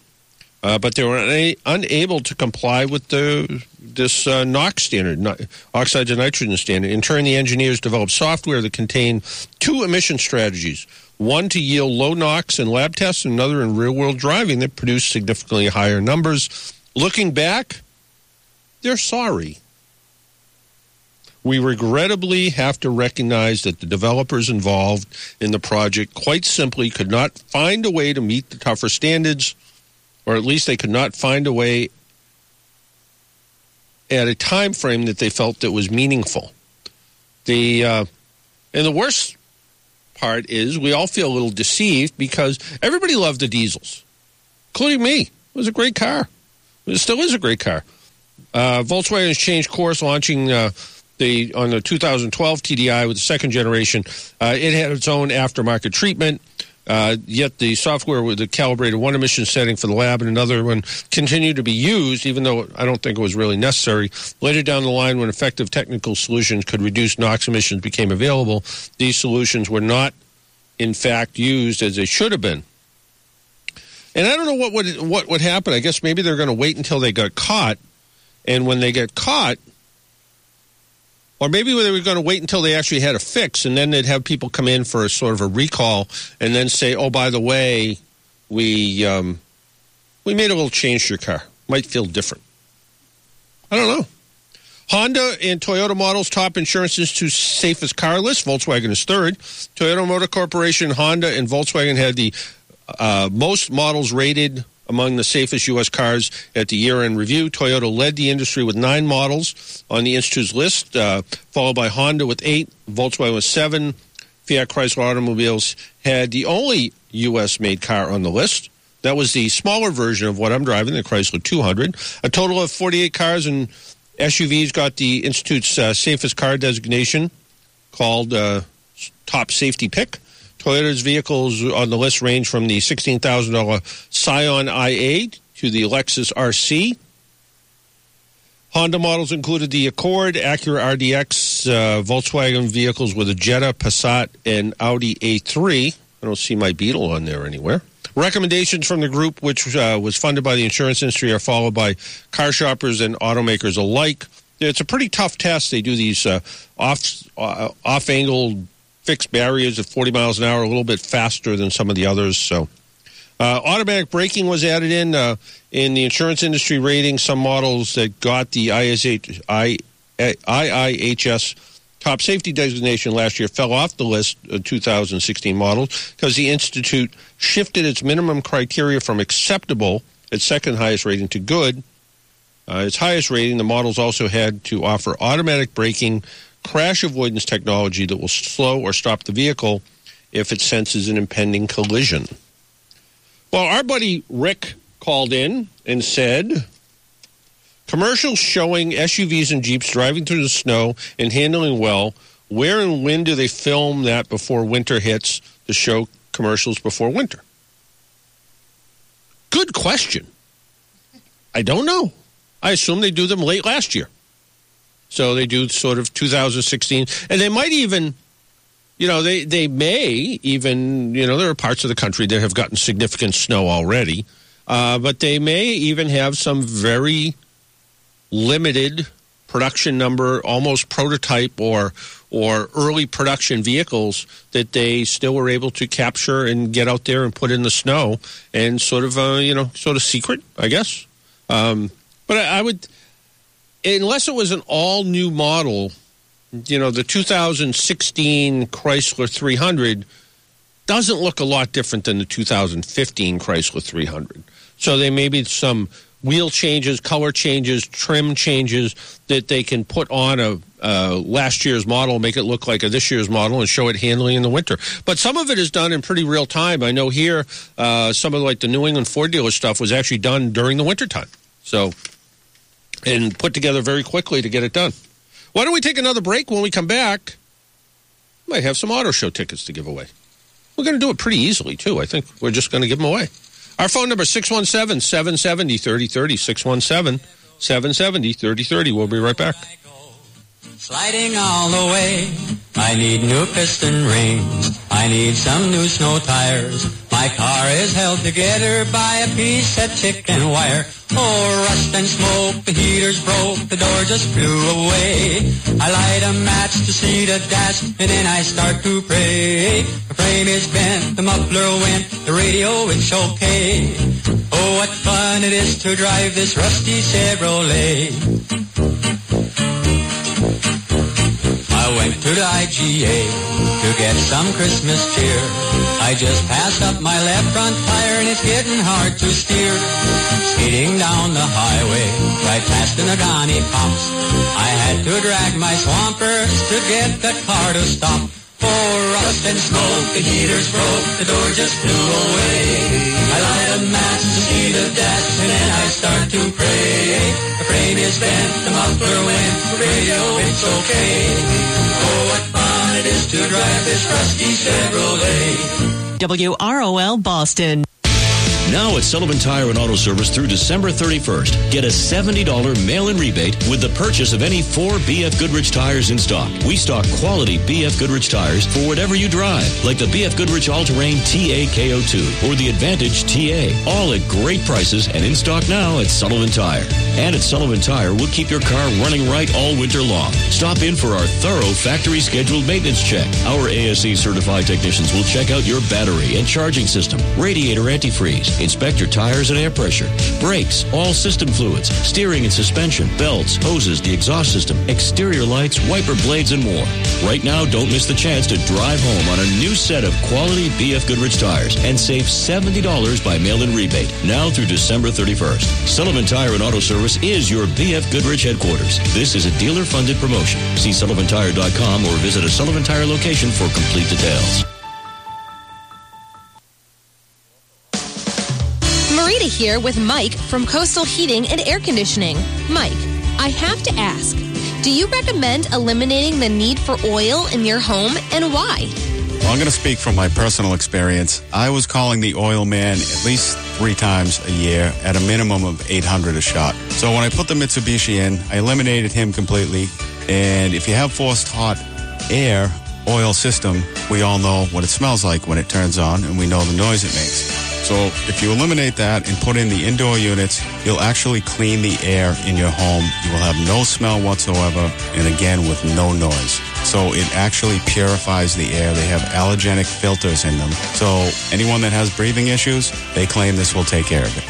uh, but they were una- unable to comply with the this uh, NOx standard, no- oxide to nitrogen standard. In turn, the engineers developed software that contained two emission strategies one to yield low NOx in lab tests, and another in real world driving that produced significantly higher numbers. Looking back, they're sorry. We regrettably have to recognize that the developers involved in the project quite simply could not find a way to meet the tougher standards, or at least they could not find a way at a time frame that they felt that was meaningful. The uh, and the worst part is we all feel a little deceived because everybody loved the diesels, including me. It was a great car. It still is a great car. Uh, Volkswagen has changed course, launching uh, the on the 2012 TDI with the second generation. Uh, it had its own aftermarket treatment. Uh, yet the software with the calibrated one emission setting for the lab and another one continued to be used, even though I don't think it was really necessary. Later down the line, when effective technical solutions could reduce NOx emissions became available, these solutions were not, in fact, used as they should have been. And I don't know what would what would happen. I guess maybe they're going to wait until they got caught, and when they get caught, or maybe they were going to wait until they actually had a fix, and then they'd have people come in for a sort of a recall, and then say, "Oh, by the way, we um, we made a little change to your car. Might feel different." I don't know. Honda and Toyota models top Insurance Institute's safest car list. Volkswagen is third. Toyota Motor Corporation, Honda, and Volkswagen had the uh, most models rated among the safest U.S. cars at the year-end review. Toyota led the industry with nine models on the Institute's list, uh, followed by Honda with eight, Volkswagen with seven. Fiat Chrysler Automobiles had the only U.S.-made car on the list. That was the smaller version of what I'm driving, the Chrysler 200. A total of 48 cars and SUVs got the Institute's uh, safest car designation called uh, Top Safety Pick. Toyota's vehicles on the list range from the $16,000 Scion IA to the Lexus RC. Honda models included the Accord, Acura RDX, uh, Volkswagen vehicles with a Jetta, Passat, and Audi A3. I don't see my Beetle on there anywhere. Recommendations from the group, which uh, was funded by the insurance industry, are followed by car shoppers and automakers alike. It's a pretty tough test. They do these uh, off uh, off angle fixed barriers at 40 miles an hour, a little bit faster than some of the others. So, uh, automatic braking was added in uh, in the insurance industry rating. Some models that got the ISH, I, IIHS top safety designation last year fell off the list of 2016 models because the institute shifted its minimum criteria from acceptable, its second highest rating, to good. Uh, its highest rating, the models also had to offer automatic braking, crash avoidance technology that will slow or stop the vehicle if it senses an impending collision. Well, our buddy Rick called in and said commercials showing SUVs and Jeeps driving through the snow and handling well. Where and when do they film that before winter hits to show commercials before winter? Good question. I don't know. I assume they do them late last year. So they do sort of 2016. And they might even, you know, they, they may even, you know, there are parts of the country that have gotten significant snow already. Uh, but they may even have some very limited production number, almost prototype or or early production vehicles that they still were able to capture and get out there and put in the snow and sort of uh, you know sort of secret, I guess. Um, but I, I would, unless it was an all new model, you know, the 2016 Chrysler 300 doesn't look a lot different than the 2015 Chrysler 300. So there may be some wheel changes, color changes, trim changes that they can put on a uh, last year's model, make it look like a this year's model, and show it handling in the winter. But some of it is done in pretty real time. I know here uh, some of like the New England Ford dealer stuff was actually done during the winter time. So, and put together very quickly to get it done. Why don't we take another break? When we come back, we might have some auto show tickets to give away. We're going to do it pretty easily, too. I think we're just going to give them away. Our phone number is 617 770 3030. 617 770 3030. We'll be right back. Sliding all the way, I need new piston rings. I need some new snow tires. My car is held together by a piece of chicken wire. Oh, rust and smoke, the heater's broke, the door just flew away. I light a match to see the dash, and then I start to pray. The frame is bent, the muffler went, the radio it's okay. Oh, what fun it is to drive this rusty Chevrolet. I went to the IGA to get some Christmas cheer. I just passed up my left front tire and it's getting hard to steer. Speeding down the highway, right past the Nagani Pops. I had to drag my swampers to get the car to stop. Oh, rust and smoke, the heater's broke, the door just flew away. I light a match to see the dash, and then I start to pray. The frame is bent, the muffler went, the radio, it's okay. Oh, what fun it is to drive this rusty Chevrolet. WROL Boston. Now at Sullivan Tire and Auto Service through December 31st, get a $70 mail-in rebate with the purchase of any four BF Goodrich tires in stock. We stock quality BF Goodrich tires for whatever you drive, like the BF Goodrich All-Terrain TA KO2 or the Advantage TA, all at great prices and in stock now at Sullivan Tire. And at Sullivan Tire, we'll keep your car running right all winter long. Stop in for our thorough factory scheduled maintenance check. Our ASE certified technicians will check out your battery and charging system, radiator antifreeze, Inspect your tires and air pressure, brakes, all system fluids, steering and suspension, belts, hoses, the exhaust system, exterior lights, wiper blades, and more. Right now, don't miss the chance to drive home on a new set of quality BF Goodrich tires and save $70 by mail-in rebate now through December 31st. Sullivan Tire and Auto Service is your BF Goodrich headquarters. This is a dealer-funded promotion. See sullivantire.com or visit a Sullivan Tire location for complete details. Here with Mike from Coastal Heating and Air Conditioning. Mike, I have to ask, do you recommend eliminating the need for oil in your home and why? Well, I'm going to speak from my personal experience. I was calling the oil man at least three times a year at a minimum of 800 a shot. So when I put the Mitsubishi in, I eliminated him completely. And if you have forced hot air oil system, we all know what it smells like when it turns on and we know the noise it makes. So if you eliminate that and put in the indoor units, you'll actually clean the air in your home. You will have no smell whatsoever and again with no noise. So it actually purifies the air. They have allergenic filters in them. So anyone that has breathing issues, they claim this will take care of it.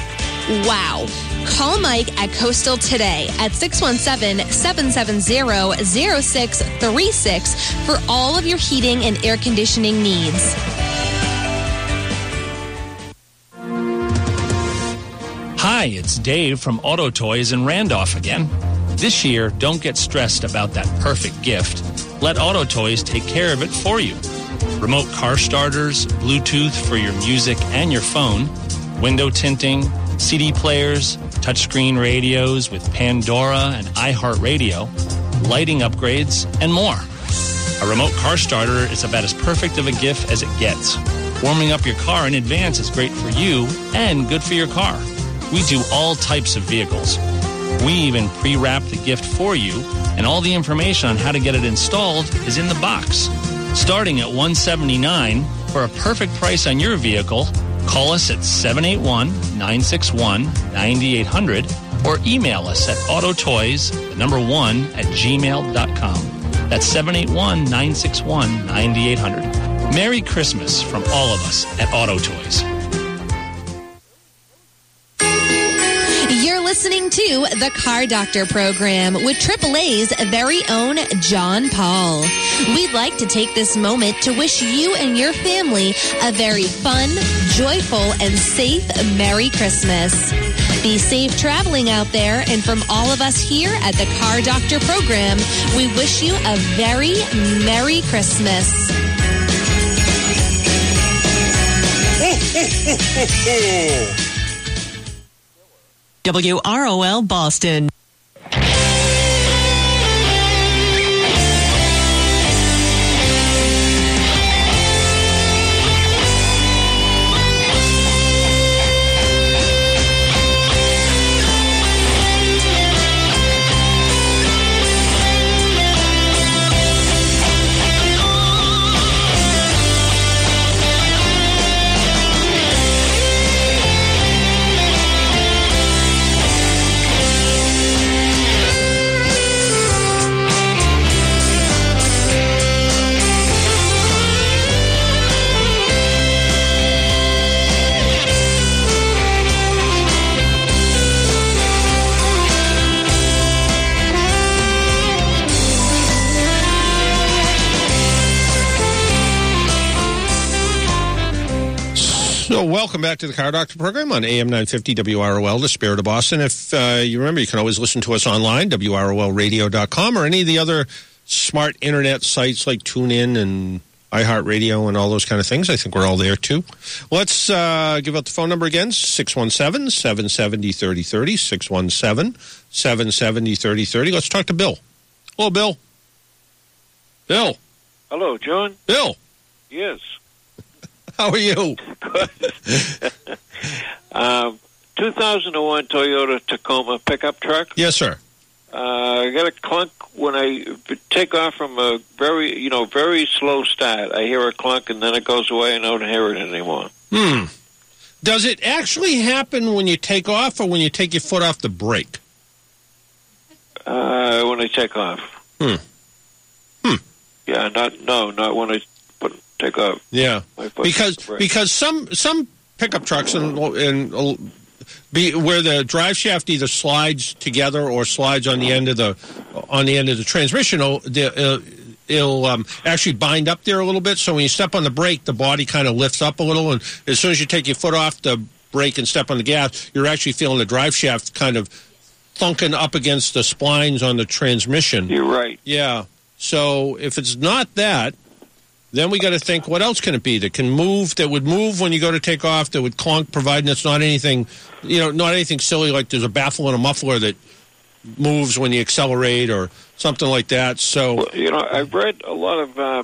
Wow. Call Mike at Coastal today at 617-770-0636 for all of your heating and air conditioning needs. Hi, it's Dave from Auto Toys in Randolph again. This year, don't get stressed about that perfect gift. Let Auto Toys take care of it for you. Remote car starters, Bluetooth for your music and your phone, window tinting, CD players, touchscreen radios with Pandora and iHeartRadio, lighting upgrades, and more. A remote car starter is about as perfect of a gift as it gets. Warming up your car in advance is great for you and good for your car. We do all types of vehicles. We even pre-wrap the gift for you, and all the information on how to get it installed is in the box. Starting at 179 for a perfect price on your vehicle, call us at 781-961-9800 or email us at autotoys, the number one, at gmail.com. That's 781-961-9800. Merry Christmas from all of us at Auto listening to the Car Doctor program with AAA's very own John Paul. We'd like to take this moment to wish you and your family a very fun, joyful, and safe Merry Christmas. Be safe traveling out there, and from all of us here at the Car Doctor program, we wish you a very Merry Christmas. WROL Boston. Welcome back to the Car Doctor program on AM 950 WROL, the Spirit of Boston. If uh, you remember, you can always listen to us online, WROLradio.com, or any of the other smart internet sites like TuneIn and iHeartRadio and all those kind of things. I think we're all there too. Let's uh, give out the phone number again 617 770 3030. 617 770 3030. Let's talk to Bill. Hello, Bill. Bill. Hello, John. Bill. Yes. How are you? um, 2001 Toyota Tacoma pickup truck. Yes, sir. Uh, I got a clunk when I take off from a very, you know, very slow start. I hear a clunk and then it goes away and I don't hear it anymore. Hmm. Does it actually happen when you take off or when you take your foot off the brake? Uh, when I take off. Hmm. Hmm. Yeah, not no, not when I take off. Yeah, because off the brake. because some some pickup trucks and and be where the drive shaft either slides together or slides on the end of the on the end of the transmission. It'll, uh, it'll um, actually bind up there a little bit. So when you step on the brake, the body kind of lifts up a little, and as soon as you take your foot off the brake and step on the gas, you're actually feeling the drive shaft kind of thunking up against the splines on the transmission. You're right. Yeah. So if it's not that, then we got to think what else can it be that can move that would move when you go to take off that would clunk, providing it's not anything, you know, not anything silly like there's a baffle and a muffler that moves when you accelerate or something like that. So Well, you know, I've read a lot of uh,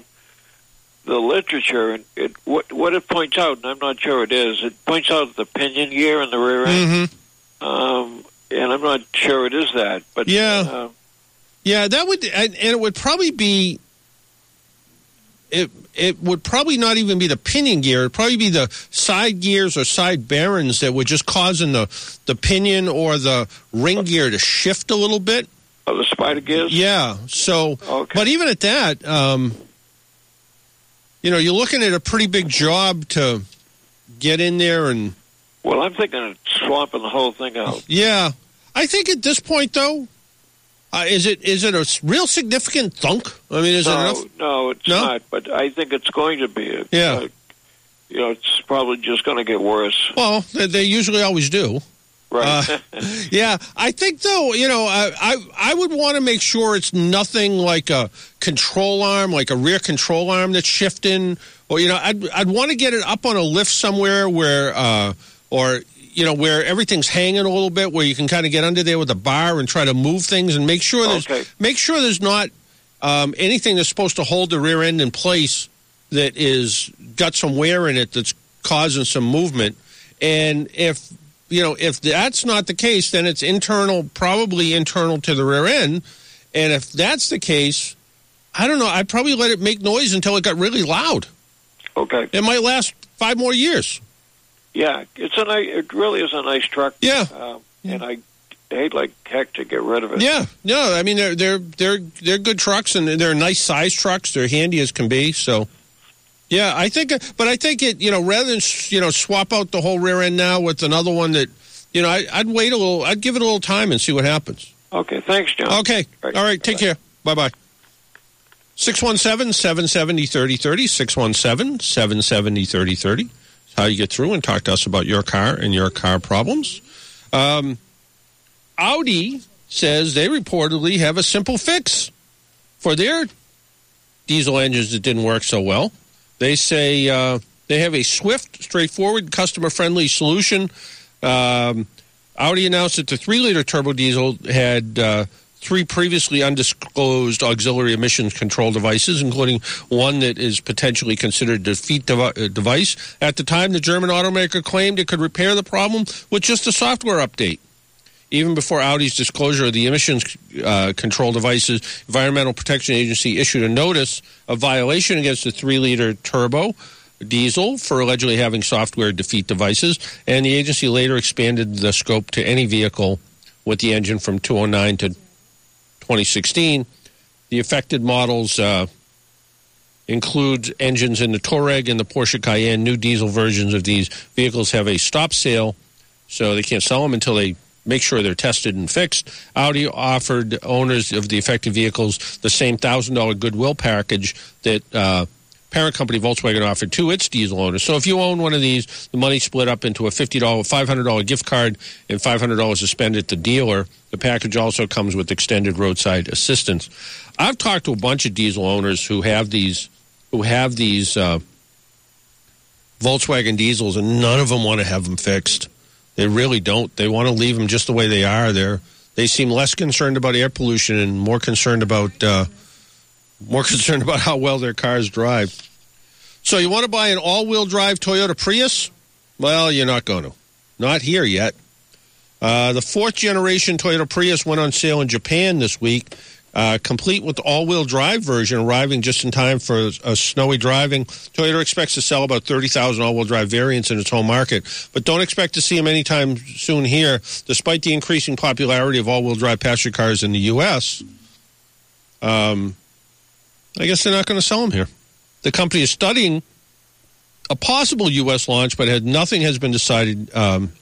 the literature, and it, what what it points out, and I'm not sure it is. It points out the pinion gear in the rear end, Mhm. um, and I'm not sure it is that. But Yeah. uh, Yeah, that would, and, and it would probably be. It it would probably not even be the pinion gear. It'd probably be the side gears or side bearings that were just causing the the pinion or the ring gear to shift a little bit. oh, the spider gears. Yeah. So, okay. but even at that, um, you know, you're looking at a pretty big job to get in there and. Well, I'm thinking of swapping the whole thing out. Yeah, I think at this point though, uh, is it is it a real significant thunk? I mean, is no, it enough? no, it's No? not. But I think it's going to be. Yeah. Uh, you know, it's probably just going to get worse. Well, they, they usually always do. Right. Uh, yeah, I think though, you know, I I, I would want to make sure it's nothing like a control arm, like a rear control arm that's shifting, or you know, I'd I'd want to get it up on a lift somewhere where, uh, or you know, where everything's hanging a little bit, where you can kind of get under there with a bar and try to move things and make sure there's Okay. make sure there's not um, anything that's supposed to hold the rear end in place that is got some wear in it that's causing some movement. And if you know if that's not the case, then it's internal, probably internal to the rear end. And if that's the case, I don't know. I'd probably let it make noise until it got really loud. Okay. It might last five more years. Yeah, it's a nice. It really is a nice truck. Yeah. Um, and I hate like heck to get rid of it. Yeah, no, I mean they're they're they're they're good trucks and they're nice size trucks. They're handy as can be. So, yeah, I think, but I think it you know rather than you know swap out the whole rear end now with another one that you know I, I'd wait a little. I'd give it a little time and see what happens. Okay. Thanks, John. Okay, all right, take care. Bye bye. 617 770 3030. 617 770 3030. How you get through and talk to us about your car and your car problems. Um, Audi says they reportedly have a simple fix for their diesel engines that didn't work so well. They say uh, they have a swift, straightforward, customer friendly solution. Um, Audi announced that the three liter turbo diesel had uh, three previously undisclosed auxiliary emissions control devices, including one that is potentially considered a defeat devi- uh, device. At the time, the German automaker claimed it could repair the problem with just a software update. Even before Audi's disclosure of the emissions uh, control devices, Environmental Protection Agency issued a notice of violation against the three-liter turbo diesel for allegedly having software defeat devices, and the agency later expanded the scope to any vehicle with the engine from 209 to 2016. The affected models uh, include engines in the Touareg and the Porsche Cayenne. New diesel versions of these vehicles have a stop sale, so they can't sell them until they make sure they're tested and fixed. Audi offered owners of the affected vehicles the same $1,000 goodwill package that uh, parent company Volkswagen offered to its diesel owners. So if you own one of these, the money split up into a $50, $500 gift card and $500 to spend at the dealer. The package also comes with extended roadside assistance. I've talked to a bunch of diesel owners who have these who have these uh, Volkswagen diesels, and none of them want to have them fixed. They really don't. They want to leave them just the way they are. They're they seem less concerned about air pollution and more concerned about uh, more concerned about how well their cars drive. So you want to buy an all-wheel drive Toyota Prius? Well, you're not going to. Not here yet. Uh, the fourth generation Toyota Prius went on sale in Japan this week, uh, complete with the all-wheel drive version, arriving just in time for a snowy driving. Toyota expects to sell about 30,000 all-wheel drive variants in its home market, but don't expect to see them anytime soon here, despite the increasing popularity of all-wheel drive passenger cars in the U.S. Um, I guess they're not going to sell them here. The company is studying a possible U.S. launch, but had, nothing has been decided. Um,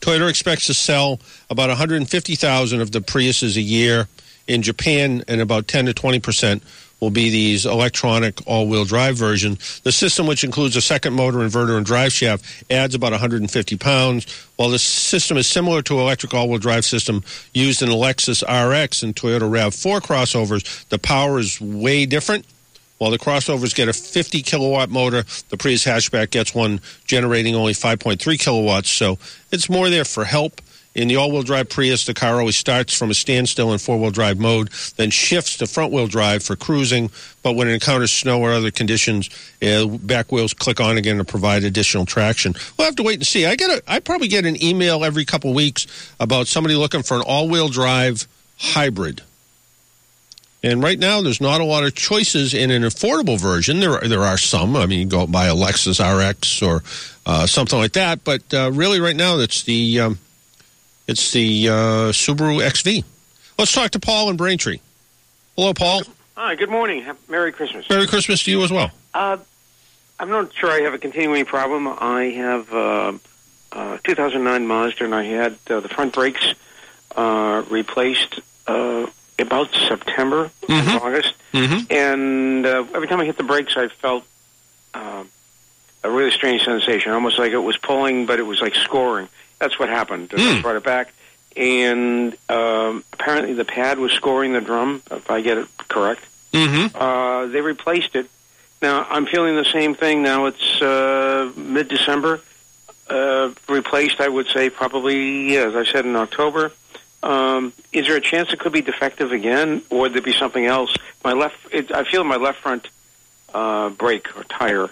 Toyota expects to sell about 150,000 of the Priuses a year in Japan, and about 10 to 20 percent will be these electronic all-wheel drive version. The system, which includes a second motor, inverter, and drive shaft, adds about 150 pounds. While the system is similar to electric all-wheel drive system used in Lexus RX and Toyota RAV4 crossovers, the power is way different. While the crossovers get a 50 kilowatt motor, the Prius hatchback gets one generating only 5.3 kilowatts. So it's more there for help. In the all-wheel drive Prius, the car always starts from a standstill in four-wheel drive mode, then shifts to front-wheel drive for cruising. But when it encounters snow or other conditions, uh, back wheels click on again to provide additional traction. We'll have to wait and see. I get a, I probably get an email every couple weeks about somebody looking for an all-wheel drive hybrid. And right now, there's not a lot of choices in an affordable version. There, are, there are some. I mean, you go buy a Lexus RX or uh, something like that. But uh, really, right now, it's the um, it's the uh, Subaru XV. Let's talk to Paul in Braintree. Hello, Paul. Hi, good morning. Merry Christmas. Merry Christmas to you as well. Uh, I'm not sure I have a continuing problem. I have uh, uh, 2009 Mazda, and I had uh, the front brakes uh, replaced uh, about September, August. Mm-hmm. And uh, every time I hit the brakes, I felt uh, a really strange sensation, almost like it was pulling, but it was like scoring. That's what happened. I brought it back, and um, apparently the pad was scoring the drum, if I get it correct. Mm-hmm. Uh, they replaced it. Now I'm feeling the same thing. Now it's uh, mid-December. Uh, replaced, I would say, probably as I said in October. Um, is there a chance it could be defective again, or would there be something else? My left, it, I feel my left front uh, brake or tire.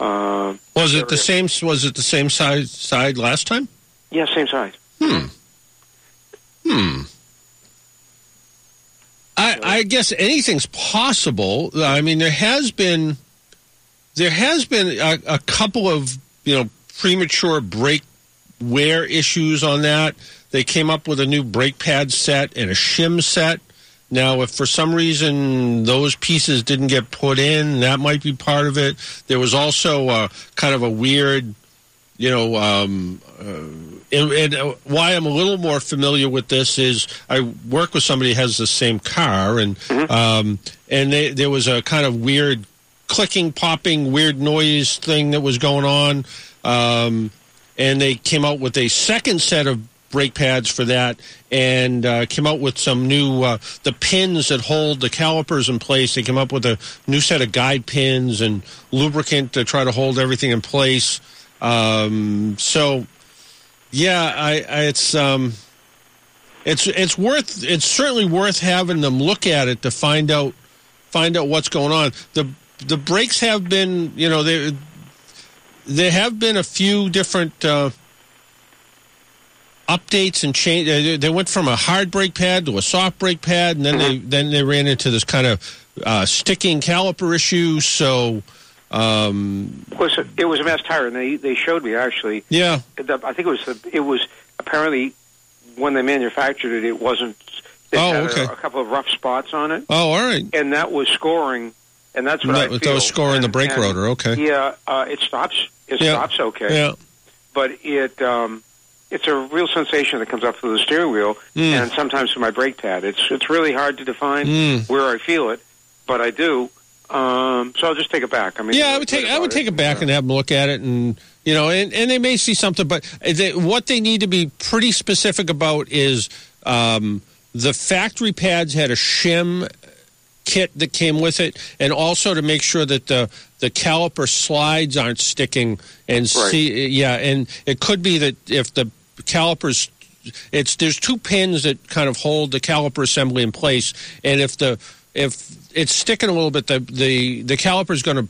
Uh, Was it the same? Was it the same side side last time? Yeah, same size. Hmm. Hmm. I, I guess anything's possible. I mean, there has been there has been a, a couple of you know premature brake wear issues on that. They came up with a new brake pad set and a shim set. Now, if for some reason those pieces didn't get put in, that might be part of it. There was also a, kind of a weird, you know, um, uh, and, and uh, why I'm a little more familiar with this is I work with somebody who has the same car, and um, and they, there was a kind of weird clicking, popping, weird noise thing that was going on, um, and they came out with a second set of brake pads for that and uh, came out with some new uh, the pins that hold the calipers in place. They came up with a new set of guide pins and lubricant to try to hold everything in place um, so yeah I, I it's um, it's it's worth it's certainly worth having them look at it to find out find out what's going on the the brakes have been you know they there have been a few different uh, updates and change. They went from a hard brake pad to a soft brake pad, and then they then they ran into this kind of uh, sticking caliper issue. So, um, It was a, it was a Mass Tire, and they they showed me actually. yeah, The, I think it was the, it was apparently when they manufactured it, it wasn't. It Oh, had okay. a, a couple of rough spots on it, oh, all right. and that was scoring, and that's what I feel. that was scoring the brake and, rotor. Okay. Yeah, uh, it stops. It Yeah. stops okay. Yeah. but it um, it's a real sensation that comes up through the steering wheel, Mm. and sometimes through my brake pad. It's it's really hard to define Mm. where I feel it, but I do. Um, so I'll just take it back. I mean, yeah, I would take I would take it back and have them look at it, and you know, and, and they may see something, but they, what they need to be pretty specific about is um, the factory pads had a shim kit that came with it, and also to make sure that the the caliper slides aren't sticking. And see, yeah, and it could be that if the calipers it's there's two pins that kind of hold the caliper assembly in place, and if the if it's sticking a little bit, the the the caliper is going to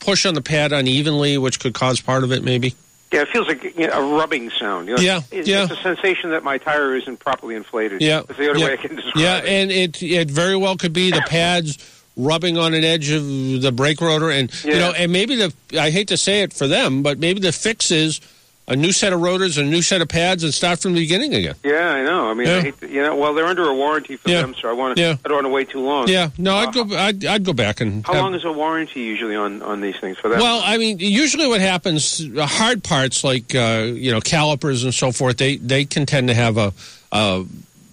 push on the pad unevenly, which could cause part of it, maybe. Yeah, it feels like you know, a rubbing sound. You know? Yeah, it's, yeah. It's a sensation that my tire isn't properly inflated. Yeah, that's the only yeah. way I can describe Yeah, it. and it it very well could be the pads rubbing on an edge of the brake rotor, and you know, and maybe the I hate to say it for them, but maybe the fix is a new set of rotors, a new set of pads, and start from the beginning again. Yeah, I know. I mean, Yeah. I hate to, you know, well, they're under a warranty for Yeah. them, so I want to. Yeah. I don't want to wait too long. Yeah, no, Uh, I'd go. I'd, I'd go back and. How have- long is a warranty usually on on these things for that? Well, I mean, usually what happens, uh, hard parts like uh, you know calipers and so forth, they they can tend to have a. Uh,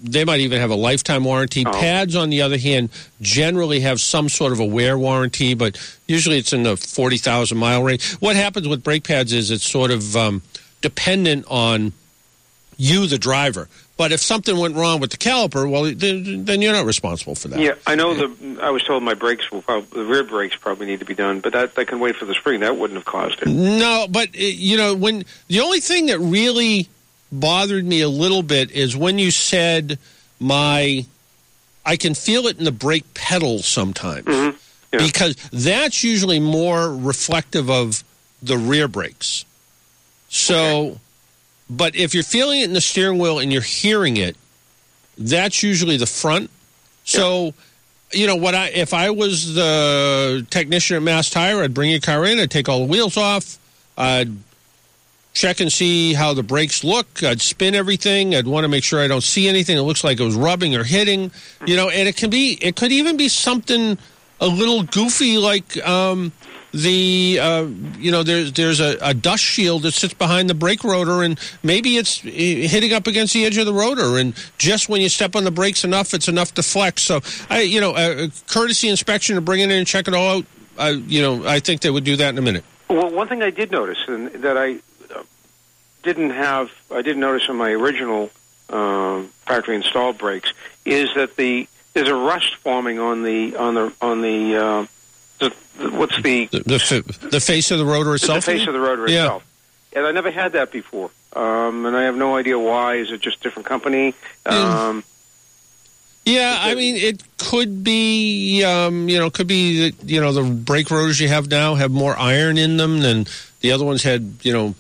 they might even have a lifetime warranty. Oh. Pads, on the other hand, generally have some sort of a wear warranty, but usually it's in the forty thousand mile range. What happens with brake pads is it's sort of um, dependent on you, the driver. But if something went wrong with the caliper, well, then you're not responsible for that. yeah, I know the. I was told my brakes will probably the rear brakes probably need to be done, but that that can wait for the spring. That wouldn't have caused it. No, but uh, you know when the only thing that really bothered me a little bit is when you said my I can feel it in the brake pedal sometimes because that's usually more reflective of the rear brakes. So, but if you're feeling it in the steering wheel and you're hearing it, that's usually the front. So, you know what I if I was the technician at Mass Tire, I'd bring your car in, I'd take all the wheels off, I'd check and see how the brakes look, I'd spin everything, I'd want to make sure I don't see anything that looks like it was rubbing or hitting, you know, and it can be it could even be something a little goofy like um the uh, you know there's there's a, a dust shield that sits behind the brake rotor and maybe it's uh, hitting up against the edge of the rotor and just when you step on the brakes enough it's enough to flex. So I you know a, courtesy inspection to bring it in and check it all out I you know I think they would do that in a minute. Well, one thing I did notice and that I uh, didn't have, I didn't notice on my original um, factory installed brakes is that the there's a rust forming on the on the on the, uh, the, the what's the the, the, the face of the rotor itself? the face of the rotor Yeah. itself. And I never had that before, um, and I have no idea why. Is it just a different company? Um, Yeah, I mean, it could be, um, you know, could be you know, the brake rotors you have now have more iron in them than the other ones had, you know,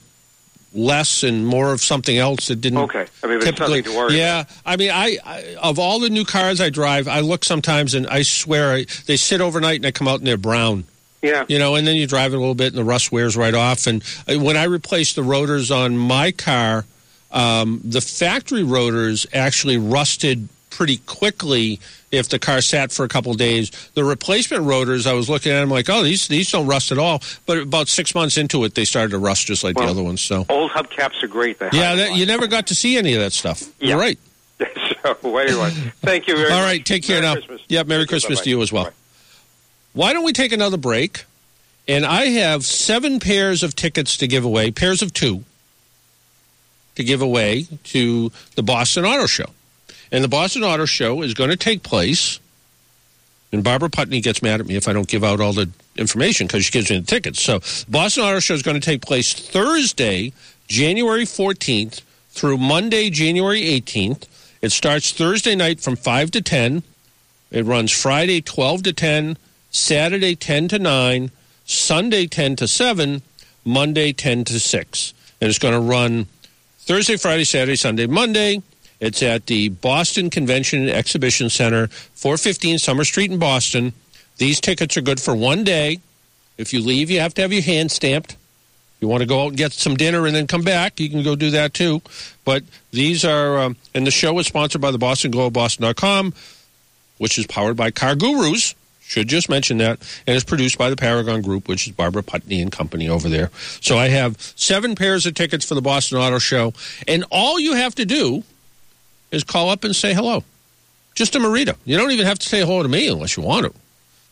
less and more of something else that didn't. Okay. I mean, it's nothing to worry Yeah, I mean, I, I of all the new cars I drive, I look sometimes and I swear I, they sit overnight and they come out and they're brown. Yeah. You know, and then you drive it a little bit and the rust wears right off. And when I replaced the rotors on my car, um, the factory rotors actually rusted pretty quickly if the car sat for a couple of days. The replacement rotors, I was looking at them like, oh, these these don't rust at all. But about six months into it, they started to rust just like Well, the other ones. So old hubcaps are great. They yeah, that, you never got to see any of that stuff. You're right. so anyway, thank you very All much. right, take care Merry now. Christmas. Yeah, Merry Thank. Christmas Bye-bye. to you as well. Why don't we take another break? And I have seven pairs of tickets to give away, pairs of two to give away to the Boston Auto Show. And the Boston Auto Show is going to take place. And Barbara Putney gets mad at me if I don't give out all the information because she gives me the tickets. So, Boston Auto Show is going to take place Thursday, January 14th through Monday, January 18th. It starts Thursday night from 5 to 10. It runs Friday 12 to 10, Saturday 10 to 9, Sunday 10 to 7, Monday 10 to 6. And it's going to run Thursday, Friday, Saturday, Sunday, Monday. It's at the Boston Convention and Exhibition Center, 415 Summer Street in Boston. These tickets are good for one day. If you leave, you have to have your hand stamped. You want to go out and get some dinner and then come back, you can go do that too. But these are, um, and the show is sponsored by the Boston Globe, Boston.com, which is powered by Car Gurus. Should just mention that. And it's produced by the Paragon Group, which is Barbara Putney and company over there. So I have seven pairs of tickets for the Boston Auto Show. And all you have to do is call up and say hello. Just to Marita. You don't even have to say hello to me unless you want to.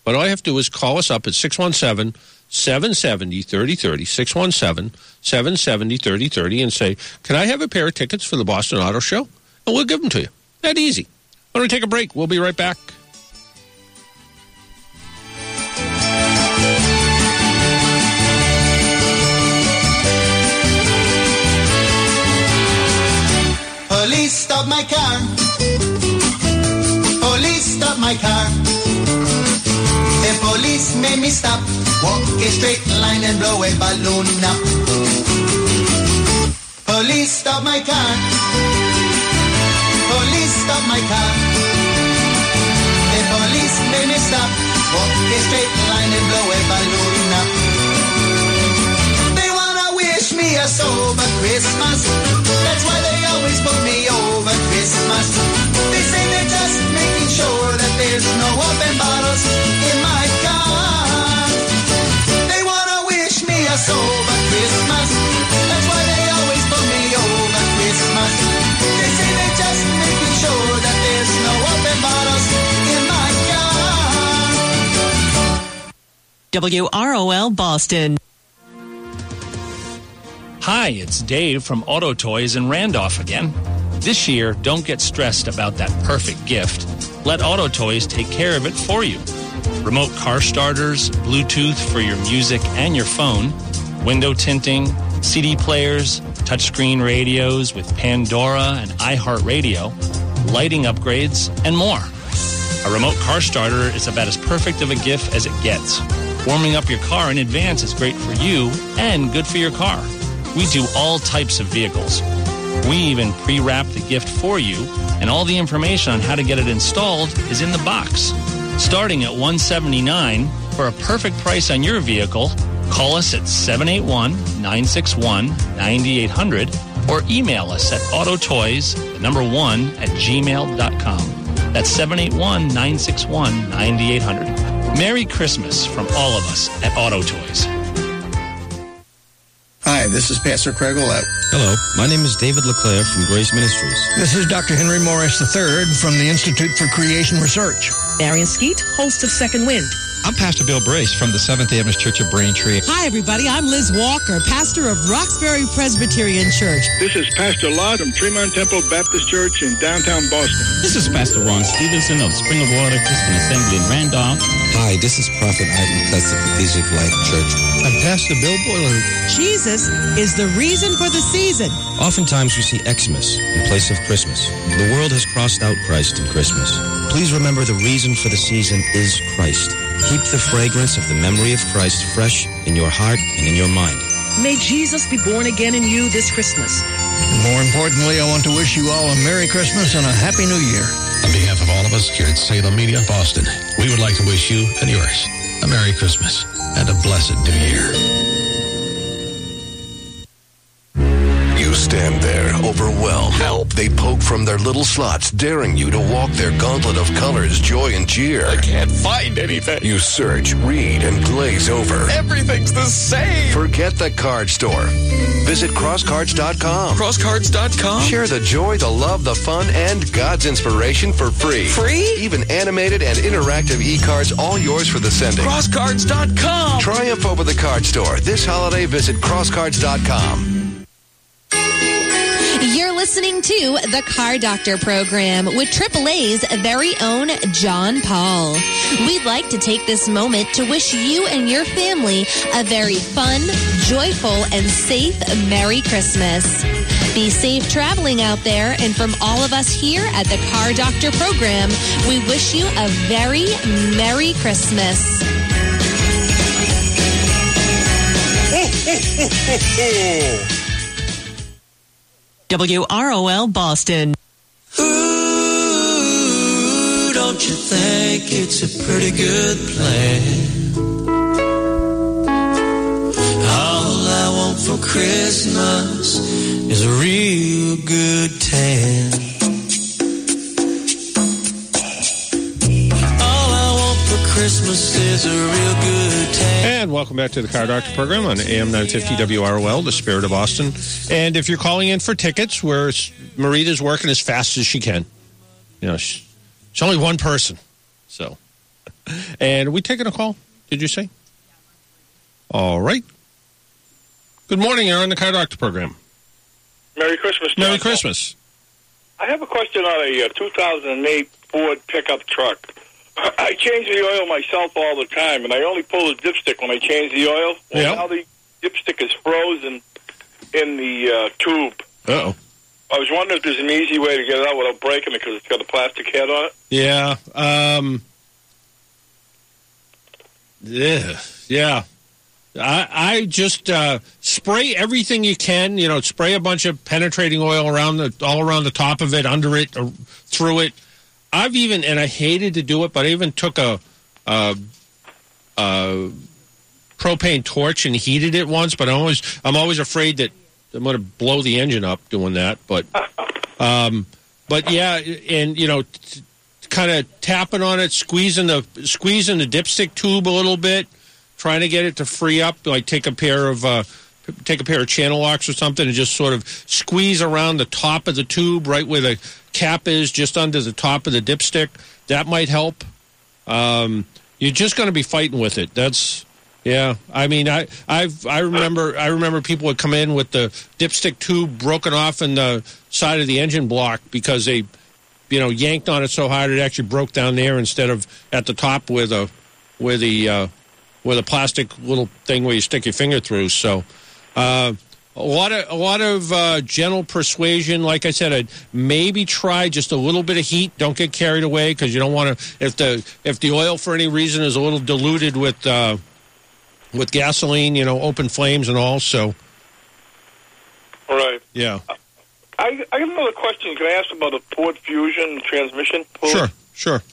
But all you have to do is call us up at 617 770 3030, 617 770 3030, and say, Can I have a pair of tickets for the Boston Auto Show? And we'll give them to you. That easy. Why don't we take a break? We'll be right back. Stop my car. Police stop my car. The police made me stop. Walk a straight line and blow a balloon up. Police stop my car. Police stop my car. The police made me stop. Walk a straight line and blow a balloon up. They wanna wish me a sober Christmas. There's no open bottles in my car. They wanna wish me a sober Christmas. That's why they always put me over Christmas. They say they just making sure that there's no open bottles in my car. WROL Boston. Hi, it's Dave from Auto Toys in Randolph again. This year, don't get stressed about that perfect gift. Let Auto Toys take care of it for you. Remote car starters, Bluetooth for your music and your phone, window tinting, CD players, touchscreen radios with Pandora and iHeartRadio, lighting upgrades, and more. A remote car starter is about as perfect of a gift as it gets. Warming up your car in advance is great for you and good for your car. We do all types of vehicles. We even pre-wrap the gift for you, and all the information on how to get it installed is in the box. Starting at 179 for a perfect price on your vehicle, call us at 781-961-9800 or email us at autotoys, the number one, at gmail.com. That's 781-961-9800. Merry Christmas from all of us at Auto Toys. Hi, this is Pastor Craig Olette. Hello, my name is David LeClaire from Grace Ministries. This is Dr. Henry Morris III from the Institute for Creation Research. Marion Skeet, host of Second Wind. I'm Pastor Bill Brace from the Seventh Adventist Church of Braintree. Hi, everybody. I'm Liz Walker, pastor of Roxbury Presbyterian Church. This is Pastor Lott from Tremont Temple Baptist Church in downtown Boston. This is Pastor Ron Stevenson of Spring of Water Christian Assembly in Randolph. Hi, this is Prophet Ivan Klutz of Cathedral Life Church. I'm Pastor Bill Boiler. Jesus is the reason for the season. Oftentimes we see Xmas in place of Christmas. The world has crossed out Christ in Christmas. Please remember the reason for the season is Christ. Keep the fragrance of the memory of Christ fresh in your heart and in your mind. May Jesus be born again in you this Christmas. More importantly, I want to wish you all a Merry Christmas and a Happy New Year. On behalf of all of us here at Salem Media Boston, we would like to wish you and yours a Merry Christmas and a blessed New Year. Overwhelmed. Help! They poke from their little slots, daring you to walk their gauntlet of colors, joy, and cheer. I can't find anything. You search, read, and glaze over. Everything's the same. Forget the card store. Visit crosscards.com. Crosscards.com? Share the joy, the love, the fun, and God's inspiration for free. Free? Even animated and interactive e-cards, all yours for the sending. Crosscards.com. Triumph over the card store. This holiday, visit crosscards.com. You're listening to the Car Doctor program with AAA's very own John Paul. We'd like to take this moment to wish you and your family a very fun, joyful, and safe Merry Christmas. Be safe traveling out there, and from all of us here at the Car Doctor program, we wish you a very Merry Christmas. WROL Boston. Ooh, don't you think it's a pretty good plan? All I want for Christmas is a real good tan. All I want for Christmas is a real good. And welcome back to the Car Doctor program on AM 950 WROL, the spirit of Austin. And if you're calling in for tickets, where Marita's working as fast as she can. You know, she's, only one person. So, and are we taking a call? Did you say? All right. Good morning. You're on the Car Doctor program. Merry Christmas, John Merry Christmas. I have a question on a uh, 2008 Ford pickup truck. I change the oil myself all the time, and I only pull the dipstick when I change the oil. Well, now the dipstick is frozen in the uh, tube. Uh-oh. I was wondering if there's an easy way to get it out without breaking it because it's got a plastic head on it. Yeah. Um, yeah. Yeah. I, I just uh, spray everything you can. You know, spray a bunch of penetrating oil around the all around the top of it, under it, through it. I've even and I hated to do it, but I even took a, a, a propane torch and heated it once. But I always I'm always afraid that I'm going to blow the engine up doing that. But um, but yeah, and you know, t- kind of tapping on it, squeezing the squeezing the dipstick tube a little bit, trying to get it to free up. Like take a pair of uh, take a pair of channel locks or something, and just sort of squeeze around the top of the tube, right where the cap is, just under the top of the dipstick. That might help. Um, you're just going to be fighting with it. That's Yeah, I mean, I I've I remember I remember people would come in with the dipstick tube broken off in the side of the engine block because they, you know, yanked on it so hard it actually broke down there instead of at the top with a with the uh, with a plastic little thing where you stick your finger through. So. Uh, a lot of a lot of uh, gentle persuasion. Like I said, I'd maybe try just a little bit of heat. Don't get carried away because you don't want to. If the if the oil for any reason is a little diluted with uh, with gasoline, you know, open flames and all. So All right. yeah, I, I got another question. Can I ask about the Ford Fusion transmission? sure, sure.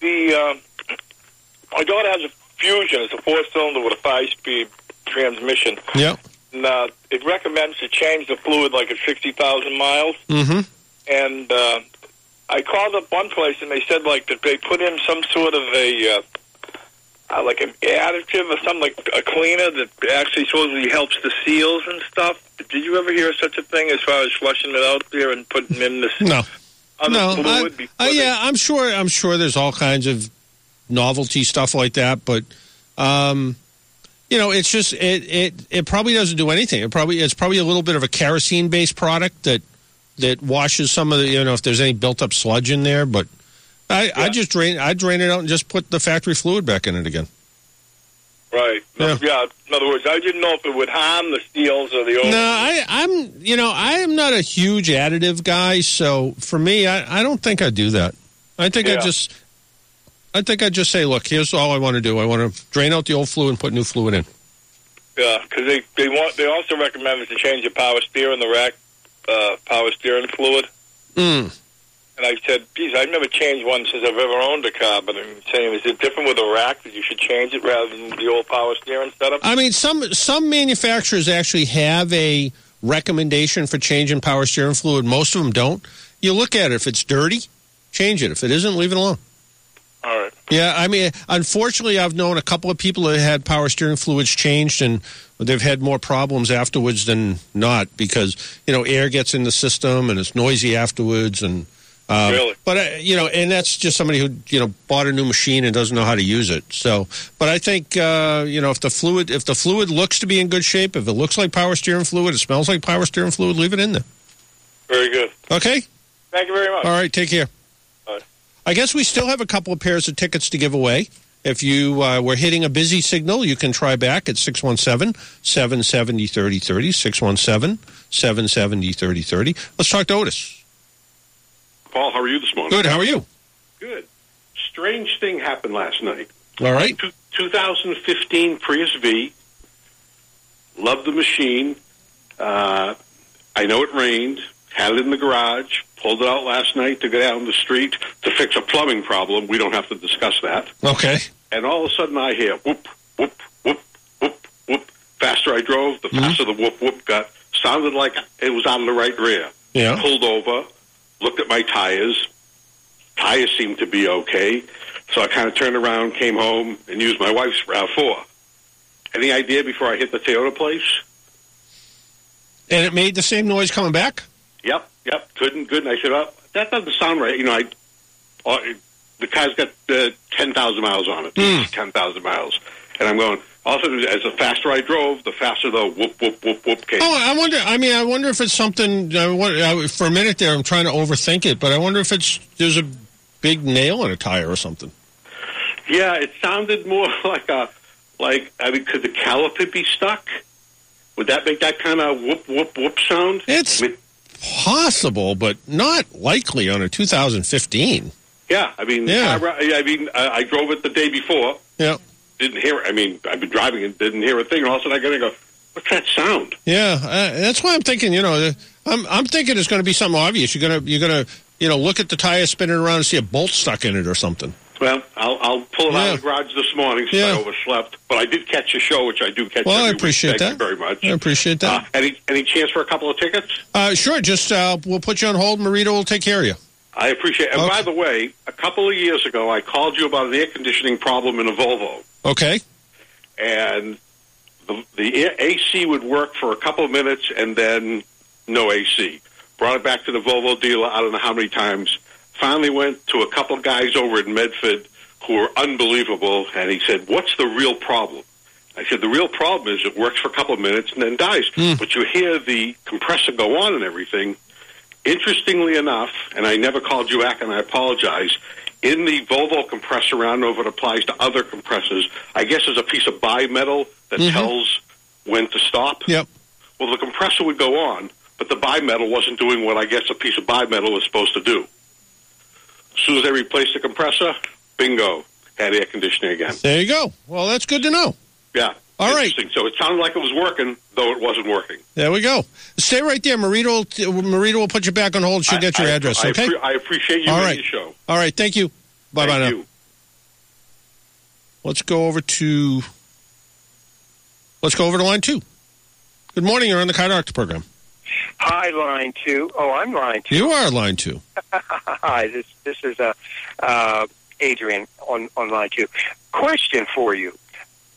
The uh, my daughter has a Fusion. It's a four-cylinder with a five-speed transmission. Yep. Uh, it recommends to change the fluid like at sixty thousand miles. Mm-hmm. And uh, I called up one place and they said like that they put in some sort of a uh, uh, like an additive or something like a cleaner that actually supposedly helps the seals and stuff. Did you ever hear of such a thing as far as flushing it out there and putting in this No. no, fluid? I- before uh, yeah, I'm sure. I'm sure there's all kinds of novelty stuff like that, but um, you know, it's just it it it probably doesn't do anything. It probably it's probably a little bit of a kerosene based product that that washes some of the you know if there's any built up sludge in there, but. I, I just drain. I drain it out and just put the factory fluid back in it again. Right. No, yeah. In other words, I didn't know if it would harm the steels or the oil. No, I, I'm. You know, I am not a huge additive guy, so for me, I, I don't think I do that. I think I just, I think I'd just say, look, here's all I want to do. I want to drain out the old fluid and put new fluid in. Yeah, because they they want they also recommend to change the power steer in the rack, uh, power steering fluid. Mm. And I said, geez, I've never changed one since I've ever owned a car. But I'm saying, is it different with a rack that you should change it rather than the old power steering setup? I mean, some some manufacturers actually have a recommendation for changing power steering fluid. Most of them don't. You look at it. If it's dirty, change it. If it isn't, leave it alone. All right. Yeah, I mean, unfortunately, I've known a couple of people that had power steering fluids changed, and they've had more problems afterwards than not because you know air gets in the system and it's noisy afterwards, and uh, Really? But uh, you know, and that's just somebody who you know bought a new machine and doesn't know how to use it. So, but I think uh, you know if the fluid if the fluid looks to be in good shape, if it looks like power steering fluid, it smells like power steering fluid, leave it in there. Very good. Okay. Thank you very much. All right. Take care. I guess we still have a couple of pairs of tickets to give away. If you uh, were hitting a busy signal, you can try back at 617 770 3030. 617 770 3030. Let's talk to Otis. Paul, how are you this morning? Good. How are you? Good. Strange thing happened last night. All right. Two- 2015 Prius V. Love the machine. Uh, I know it rained. Had it in the garage. Pulled it out last night to go down the street to fix a plumbing problem. We don't have to discuss that. Okay. And all of a sudden, I hear whoop, whoop, whoop, whoop, whoop. Faster I drove, the mm-hmm. faster the whoop, whoop got. Sounded like it was out of the right rear. Yeah. Pulled over, looked at my tires. Tires seemed to be okay. So I kind of turned around, came home, and used my wife's RAV4. Any idea before I hit the Toyota place? And it made the same noise coming back? Yep, yep, good and good. And I said, well, that doesn't sound right. You know, I, uh, the car's got uh, 10,000 miles on it, Hmm. 10,000 miles. And I'm going, also, as the faster I drove, the faster the whoop, whoop, whoop, whoop came. Oh, I wonder. I mean, I wonder if it's something. I I, for a minute there, I'm trying to overthink it, but I wonder if it's there's a big nail in a tire or something. Yeah, it sounded more like a, like, I mean, could the caliper be stuck? Would that make that kind of whoop, whoop, whoop sound? It's possible, but not likely on a 2015. Yeah, I mean, Yeah. I, I mean, I, I drove it the day before. Yeah. Didn't hear. I mean, I've been driving it, didn't hear a thing. And all of a sudden, I got to go. What's that sound? Yeah, uh, that's why I'm thinking. You know, I'm I'm thinking it's going to be something obvious. You're gonna you're gonna you know look at the tire spinning around and see a bolt stuck in it or something. Well, I'll, I'll pull it out of the garage this morning since I overslept. But I did catch a show, which I do catch. Well, I week. appreciate Thank that. you very much. I appreciate that. Uh, any any chance for a couple of tickets? Uh, sure, just uh, we'll put you on hold. Marita will take care of you. I appreciate. it. And by the way, a couple of years ago, I called you about an air conditioning problem in a Volvo, Okay. and the, the AC would work for a couple of minutes, and then no AC. Brought it back to the Volvo dealer. I don't know how many times. Finally, went to a couple guys over in Medford who were unbelievable, and he said, "What's the real problem?" I said, the real problem is it works for a couple of minutes and then dies. But you hear the compressor go on and everything. Interestingly enough, and I never called you back and I apologize, in the Volvo compressor, I don't know if it applies to other compressors, I guess there's a piece of bimetal that Mhm. tells when to stop. Yep. Well, the compressor would go on, but the bimetal wasn't doing what I guess a piece of bimetal is supposed to do. As soon as they replaced the compressor, bingo, had air conditioning again. There you go. Well, that's good to know. Yeah. All right. So it sounded like it was working, though it wasn't working. There we go. Stay right there. Marita will, Marita will put you back on hold. She'll get your I- address, I, okay? I appreciate you All and show. All right. Thank you. Bye bye now. you. Let's go over to. Let's go over to line two. Good morning. You're on the Doctor program. Hi, line two. Oh, I'm line two. You are line two. Hi, this this is uh, uh, Adrian on on line two. Question for you.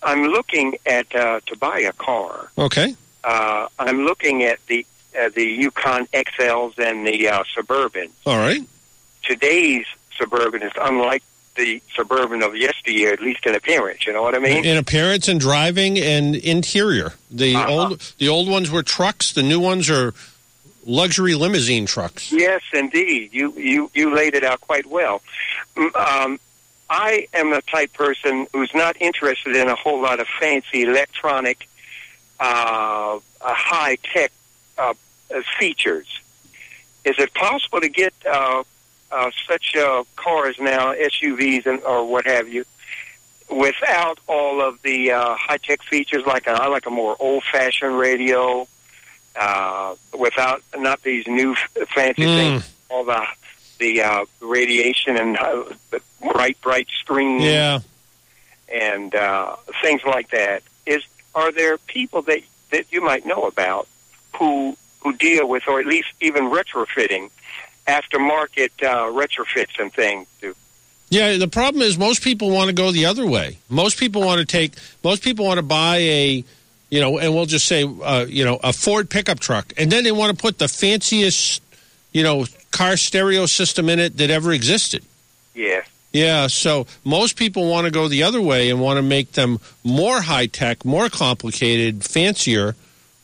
I'm looking at uh, to buy a car. Okay. Uh, I'm looking at the uh, the Yukon XLs and the uh, Suburban. All right. Today's Suburban is unlike the Suburban of yesteryear, at least in appearance. You know what I mean? In appearance and driving and interior. The Uh-huh. old the old ones were trucks. The new ones are luxury limousine trucks. Yes, indeed. You you you laid it out quite well. Mm, Um, I am the type person who's not interested in a whole lot of fancy electronic, uh, high tech uh, uh, features. Is it possible to get uh, uh, such uh, cars now, SUVs and or what have you, without all of the uh, high tech features like a, I like a more old fashioned radio, uh, without not these new fancy Mm. things, all the the uh, radiation and uh, the bright bright screens Yeah. and uh, things like that. Is are there people that that you might know about who who deal with, or at least even retrofitting, aftermarket uh, retrofits and things? To, Yeah, the problem is most people want to go the other way. Most people want to take. Most people want to buy a, you know, and we'll just say, uh, you know, a Ford pickup truck, and then they want to put the fanciest, you know, car stereo system in it that ever existed. yeah, Yeah, so most people want to go the other way and want to make them more high tech, more complicated, fancier,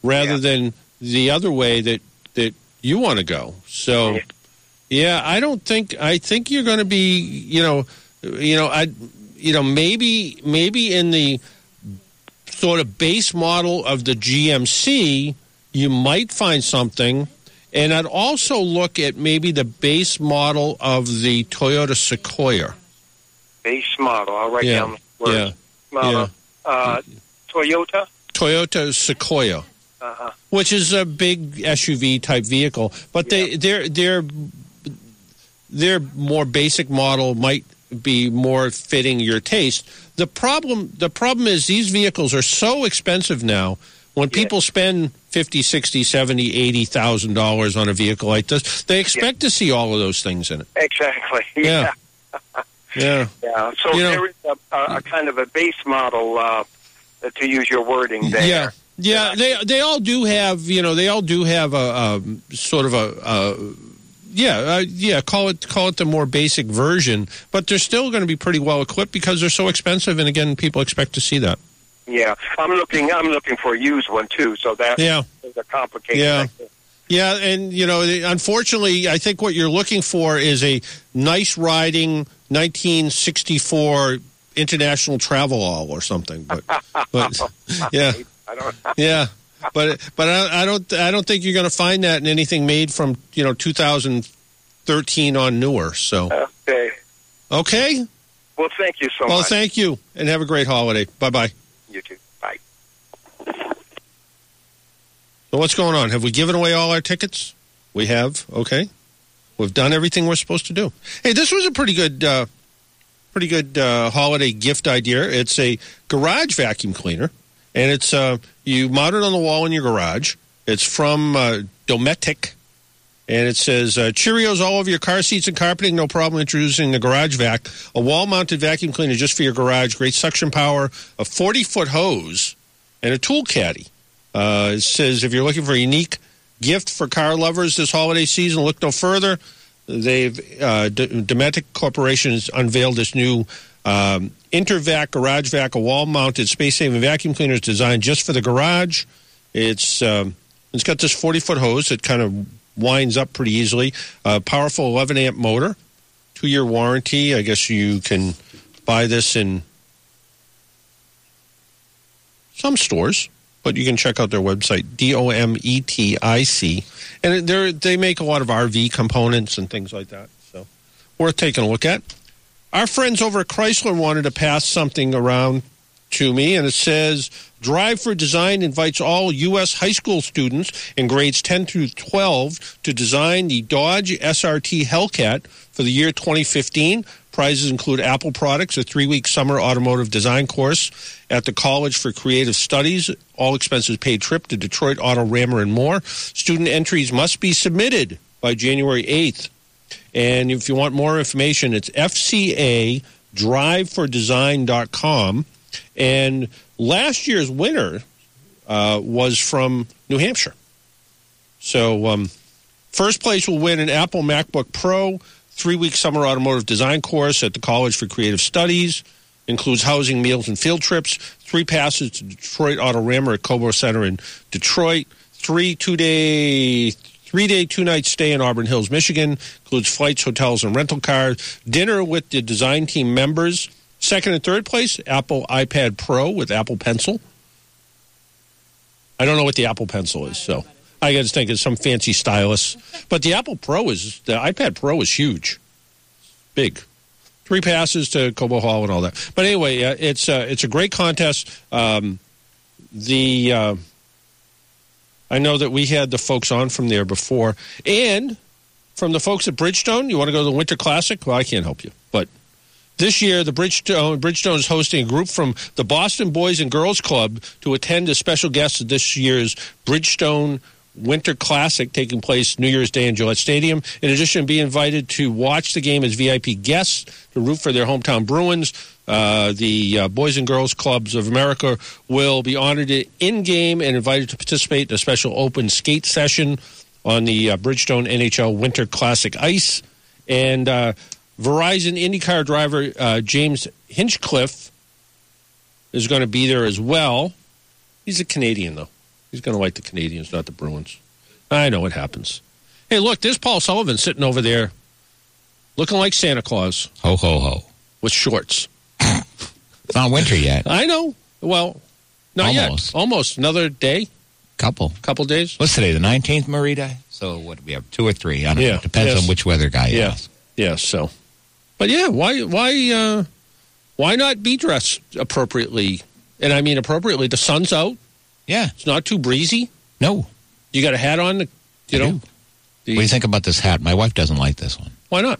rather than the other way that that you want to go. So, yeah, I don't think I think you're going to be, you know, you know, I, you know, maybe maybe in the sort of base model of the GMC, you might find something. And I'd also look at maybe the base model of the Toyota Sequoia. base model. I'll write Yeah, down the words. yeah, Model. Uh, Toyota. Toyota Sequoia, Uh-huh. which is a big SUV type vehicle, but they they're they're their more basic model might be more fitting your taste. The problem the problem is these vehicles are so expensive now. When people spend fifty, sixty, seventy, eighty thousand dollars on a vehicle like this, they expect to see all of those things in it. Exactly. Yeah. Yeah. Yeah. So You know- there is a, a, a kind of a base model, uh, to use your wording there. Yeah, yeah. They they all do have you know they all do have a, a sort of a, a yeah uh, yeah call it call it the more basic version, but they're still going to be pretty well equipped because they're so expensive, and again, people expect to see that. Yeah. I'm looking. I'm looking for a used one too. So that Yeah. is a complicated. Yeah. thing. Yeah, and you know, unfortunately, I think what you're looking for is a nice riding 1964 International Travelall or something. But, but yeah, I don't. yeah, but but I, I don't I don't think you're going to find that in anything made from you know 2013 on newer. So Okay. okay, Well, thank you so well, much. thank you, and have a great holiday. Bye bye. You too. Bye. So what's going on? Have we given away all our tickets? We have. Okay, we've done everything we're supposed to do. Hey, this was a pretty good, uh, pretty good uh, holiday gift idea. It's a garage vacuum cleaner, and it's uh, you mount it on the wall in your garage. It's from uh, Dometic, and it says uh, Cheerios all over your car seats and carpeting. No problem introducing the Garage Vac, a wall-mounted vacuum cleaner just for your garage. Great suction power, a 40-foot hose, and a tool caddy. Uh, it says if you're looking for a unique gift for car lovers this holiday season, look no further they've uh, D- Dometic Corporation has unveiled this new um, Intervac Garage Vac, a wall-mounted space-saving vacuum cleaner is designed just for the garage. It's um, it's got this 40-foot hose that kind of winds up pretty easily. A powerful 11 amp motor, two-year warranty. I guess you can buy this in some stores, but you can check out their website, D O M E T I C, and they they make a lot of RV components and things like that. So worth taking a look at. Our friends over at Chrysler wanted to pass something around to me, and it says Drive for Design invites all U.S. high school students in grades 10 through 12 to design the Dodge SRT Hellcat for the year 2015. Prizes include Apple products, a three week summer automotive design course at the College for Creative Studies, all expenses paid trip to Detroit Autorama and more. Student entries must be submitted by January 8th. And if you want more information, it's FCA drivefordesign.com. And last year's winner uh, was from New Hampshire. So, um, first place will win an Apple MacBook Pro, three week summer automotive design course at the College for Creative Studies. Includes housing, meals, and field trips. Three passes to Detroit Autorama at Cobo Center in Detroit. Three two day three day, two night stay in Auburn Hills, Michigan. Includes flights, hotels, and rental cars. Dinner with the design team members. Second and third place, Apple iPad Pro with Apple Pencil. I don't know what the Apple Pencil is, so I just think it's some fancy stylus. But the Apple Pro is the iPad Pro is huge, big. Three passes to Cobo Hall and all that. But anyway, uh, it's uh, it's a great contest. Um, the uh, I know that we had the folks on from there before, and from the folks at Bridgestone. You want to go to the Winter Classic? Well, I can't help you, but this year, the Bridgestone, Bridgestone is hosting a group from the Boston Boys and Girls Club to attend as special guests at this year's Bridgestone Winter Classic taking place New Year's Day in Gillette Stadium. In addition, be invited to watch the game as VIP guests to root for their hometown Bruins. Uh, the uh, Boys and Girls Clubs of America will be honored in game and invited to participate in a special open skate session on the uh, Bridgestone NHL Winter Classic ice. And uh, Verizon IndyCar driver uh, James Hinchcliffe is going to be there as well. He's a Canadian, though. He's going to like the Canadians, not the Bruins. I know it happens. Hey, look, there's Paul Sullivan sitting over there looking like Santa Claus. Ho, ho, ho. With shorts. it's not winter yet. I know. Well, not Almost. yet. Almost. Another day? Couple. Couple days? What's today, the 19th, Marita? So what do we have? Two or three? I don't Yeah. know. Depends Yes. on which weather guy you Yeah. ask. Yeah, so. But yeah, why why uh why not be dressed appropriately? And I mean appropriately. The sun's out. Yeah. It's not too breezy. No. You got a hat on, you know? What do you think about this hat? My wife doesn't like this one. Why not?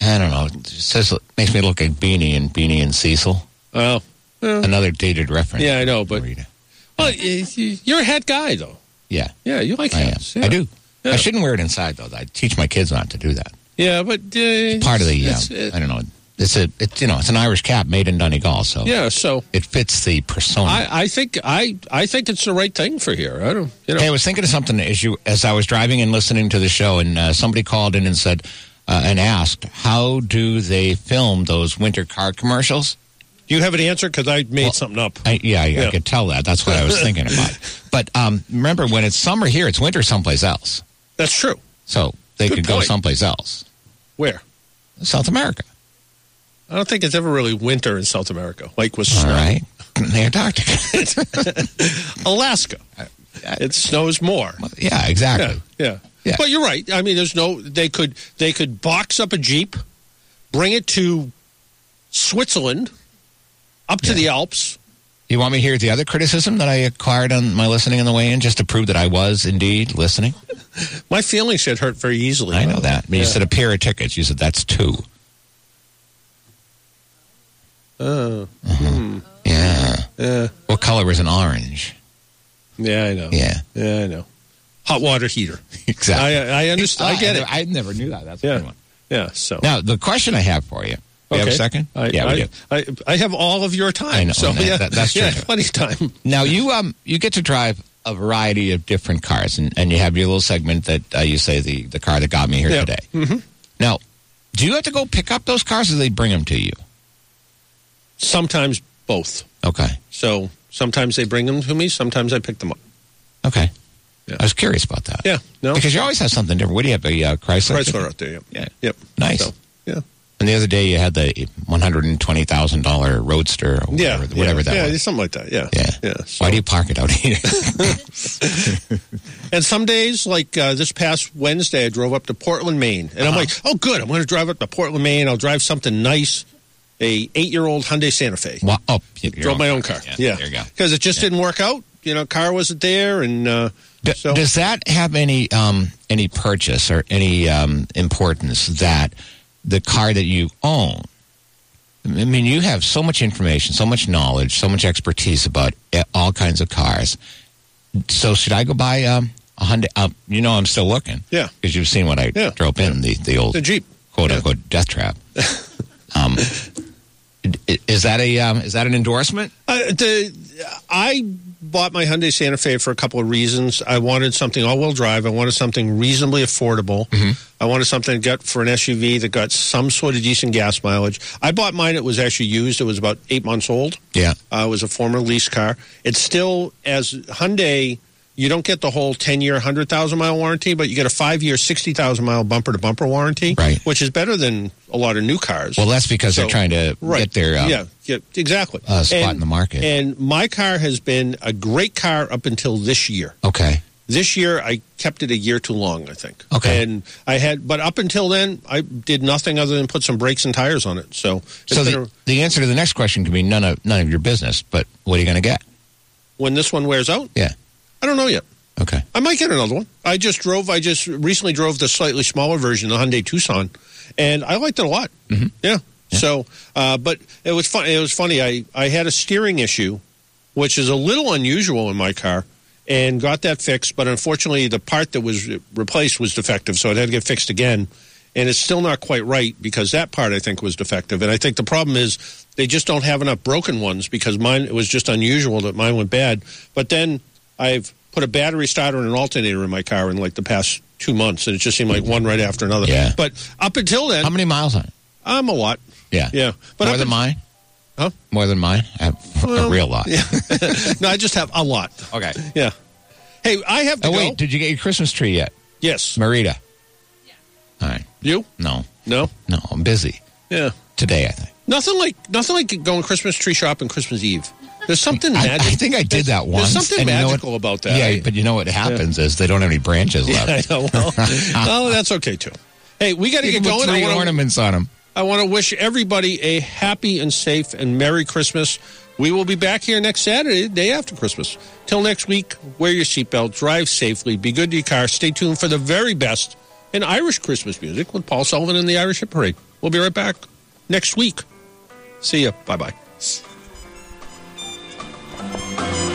I don't know. It says it makes me look like Beany and Beany and Cecil. Oh. Another dated reference. Yeah, I know, but well, y- y- you're a hat guy though. Yeah. Yeah, you like I hats. Yeah. I do. Yeah. I shouldn't wear it inside though. I teach my kids not to do that. Yeah, but uh, Part of the uh, I don't know. It's a it's you know it's an Irish cap made in Donegal, so yeah, so it fits the persona. I, I think I I think it's the right thing for here. I don't you know. Hey, I was thinking of something as you as I was driving and listening to the show, and uh, somebody called in and said uh, and asked, "How do they film those winter car commercials?" Do you have an answer? Because I made something up. I, yeah, I, Yeah. I could tell that. That's what I was thinking about. But um, remember, when it's summer here, it's winter someplace else. That's true. So they Good could go someplace else, Where? South America. I don't think it's ever really winter in South America, like with snow. right, Antarctica. Alaska. It snows more. yeah, exactly. Yeah, yeah. Yeah. But you're right. I mean, there's no. They could. They could box up a jeep, bring it to Switzerland, up to the Alps. You want me to hear the other criticism that I acquired on my listening on the way in, just to prove that I was indeed listening? My feelings get hurt very easily. I know that. I mean, You said a pair of tickets. You said that's two. Oh. Hmm. Yeah. Yeah. What color is an orange? Yeah, I know. Yeah. Yeah, I know. Hot water heater. Exactly. I, I understand. I get it. I never knew that. That's a Yeah. good one. Yeah. So. Now, the question I have for you. You have a second? I, yeah, I, we do. I, I have all of your time. I know. So That- yeah, that- that's true. yeah, plenty of time. Now you um you get to drive a variety of different cars, and, and you have your little segment that uh, you say the the car that got me here Yeah. today. hmm Now, do you have to go pick up those cars, or do they bring them to you? Sometimes both. Okay. So sometimes they bring them to me. Sometimes I pick them up. Okay. I was curious about that. Yeah. No. Because you always have something different. What do you have? A uh, Chrysler? Chrysler out there. Yep. Yeah. Yep. Nice. So, yeah. And the other day you had the one hundred and twenty thousand dollar Roadster, or Yeah. whatever, whatever yeah, that yeah, was. something like that. Yeah. Yeah. Yeah. Why do you park it out here? And some days, like uh, this past Wednesday, I drove up to Portland, Maine, and I'm Uh-huh. like, "Oh, good! I'm going to drive up to Portland, Maine. I'll drive something nice, a eight year old Hyundai Santa Fe. Wow. Oh, drove my own car. Yeah, Yeah, there you go. Because it just didn't work out. You know, car wasn't there, and uh, D- so Does that have any um, any purchase or any um, importance that the car that you own? I mean, you have so much information, so much knowledge, so much expertise about eh, all kinds of cars. So, should I go buy um, a Hyundai? Uh, you know, I'm still looking. Yeah. because you've seen what I Yeah. drove in the the old the Jeep. quote unquote death trap. um, is that a um, is that an endorsement? Uh, the, I bought my Hyundai Santa Fe for a couple of reasons. I wanted something all-wheel drive. I wanted something reasonably affordable. I wanted something got for an SUV that got some sort of decent gas mileage. I bought mine. It was actually used. It was about eight months old. Yeah. Uh, it was a former lease car. It's still as Hyundai. You don't get the whole ten-year, hundred thousand mile warranty, but you get a five-year, sixty thousand mile bumper-to-bumper warranty, Right. Which is better than a lot of new cars. Well, that's because So- they're trying to right. get their uh, yeah, yeah, exactly uh, spot And- in the market. And my car has been a great car up until this year. okay. This year, I kept it a year too long, I think. Okay. And I had, but up until then, I did nothing other than put some brakes and tires on it. So, So the, a- the answer to the next question can be none of none of your business. But what are you going to get? when this one wears out, Yeah. I don't know yet. Okay. I might get another one. I just drove. I just recently drove the slightly smaller version, the Hyundai Tucson, and I liked it a lot. Mm-hmm. Yeah. So, uh, but it was fun. It was funny. I I had a steering issue, which is a little unusual in my car, and got that fixed. But unfortunately, the part that was replaced was defective, so it had to get fixed again. And it's still not quite right because that part I think was defective. And I think the problem is they just don't have enough broken ones because mine it was just unusual that mine went bad. But then I've put a battery starter and an alternator in my car in like the past two months, and it just seemed like one right after another. Yeah. But up until then, How many miles on it? I'm a lot. Yeah. Yeah. But More than in- mine? Huh? More than mine? I have a real lot. Yeah. no, I just have a lot. Okay. Yeah. Hey, I have to Oh, go. wait. Did you get your Christmas tree yet? Yes. Marita? All right. You? No. No. No. I'm busy Yeah. today, I think. Nothing like nothing like going Christmas tree shopping Christmas Eve. There's something I, magic. I think I did that once. There's something you know what- magical about that. Yeah, I- but you know what happens is they don't have any branches Yeah, left. I know. Well, oh, that's okay too. Hey, we got to get going. I three wanna- ornaments on them. I want to wish everybody a happy and safe and Merry Christmas. We will be back here next Saturday, the day after Christmas. Till next week, wear your seatbelt, drive safely, be good to your car, stay tuned for the very best in Irish Christmas music with Paul Sullivan and the Irish Hit Parade. We'll be right back next week. See ya. Bye bye. Thank you.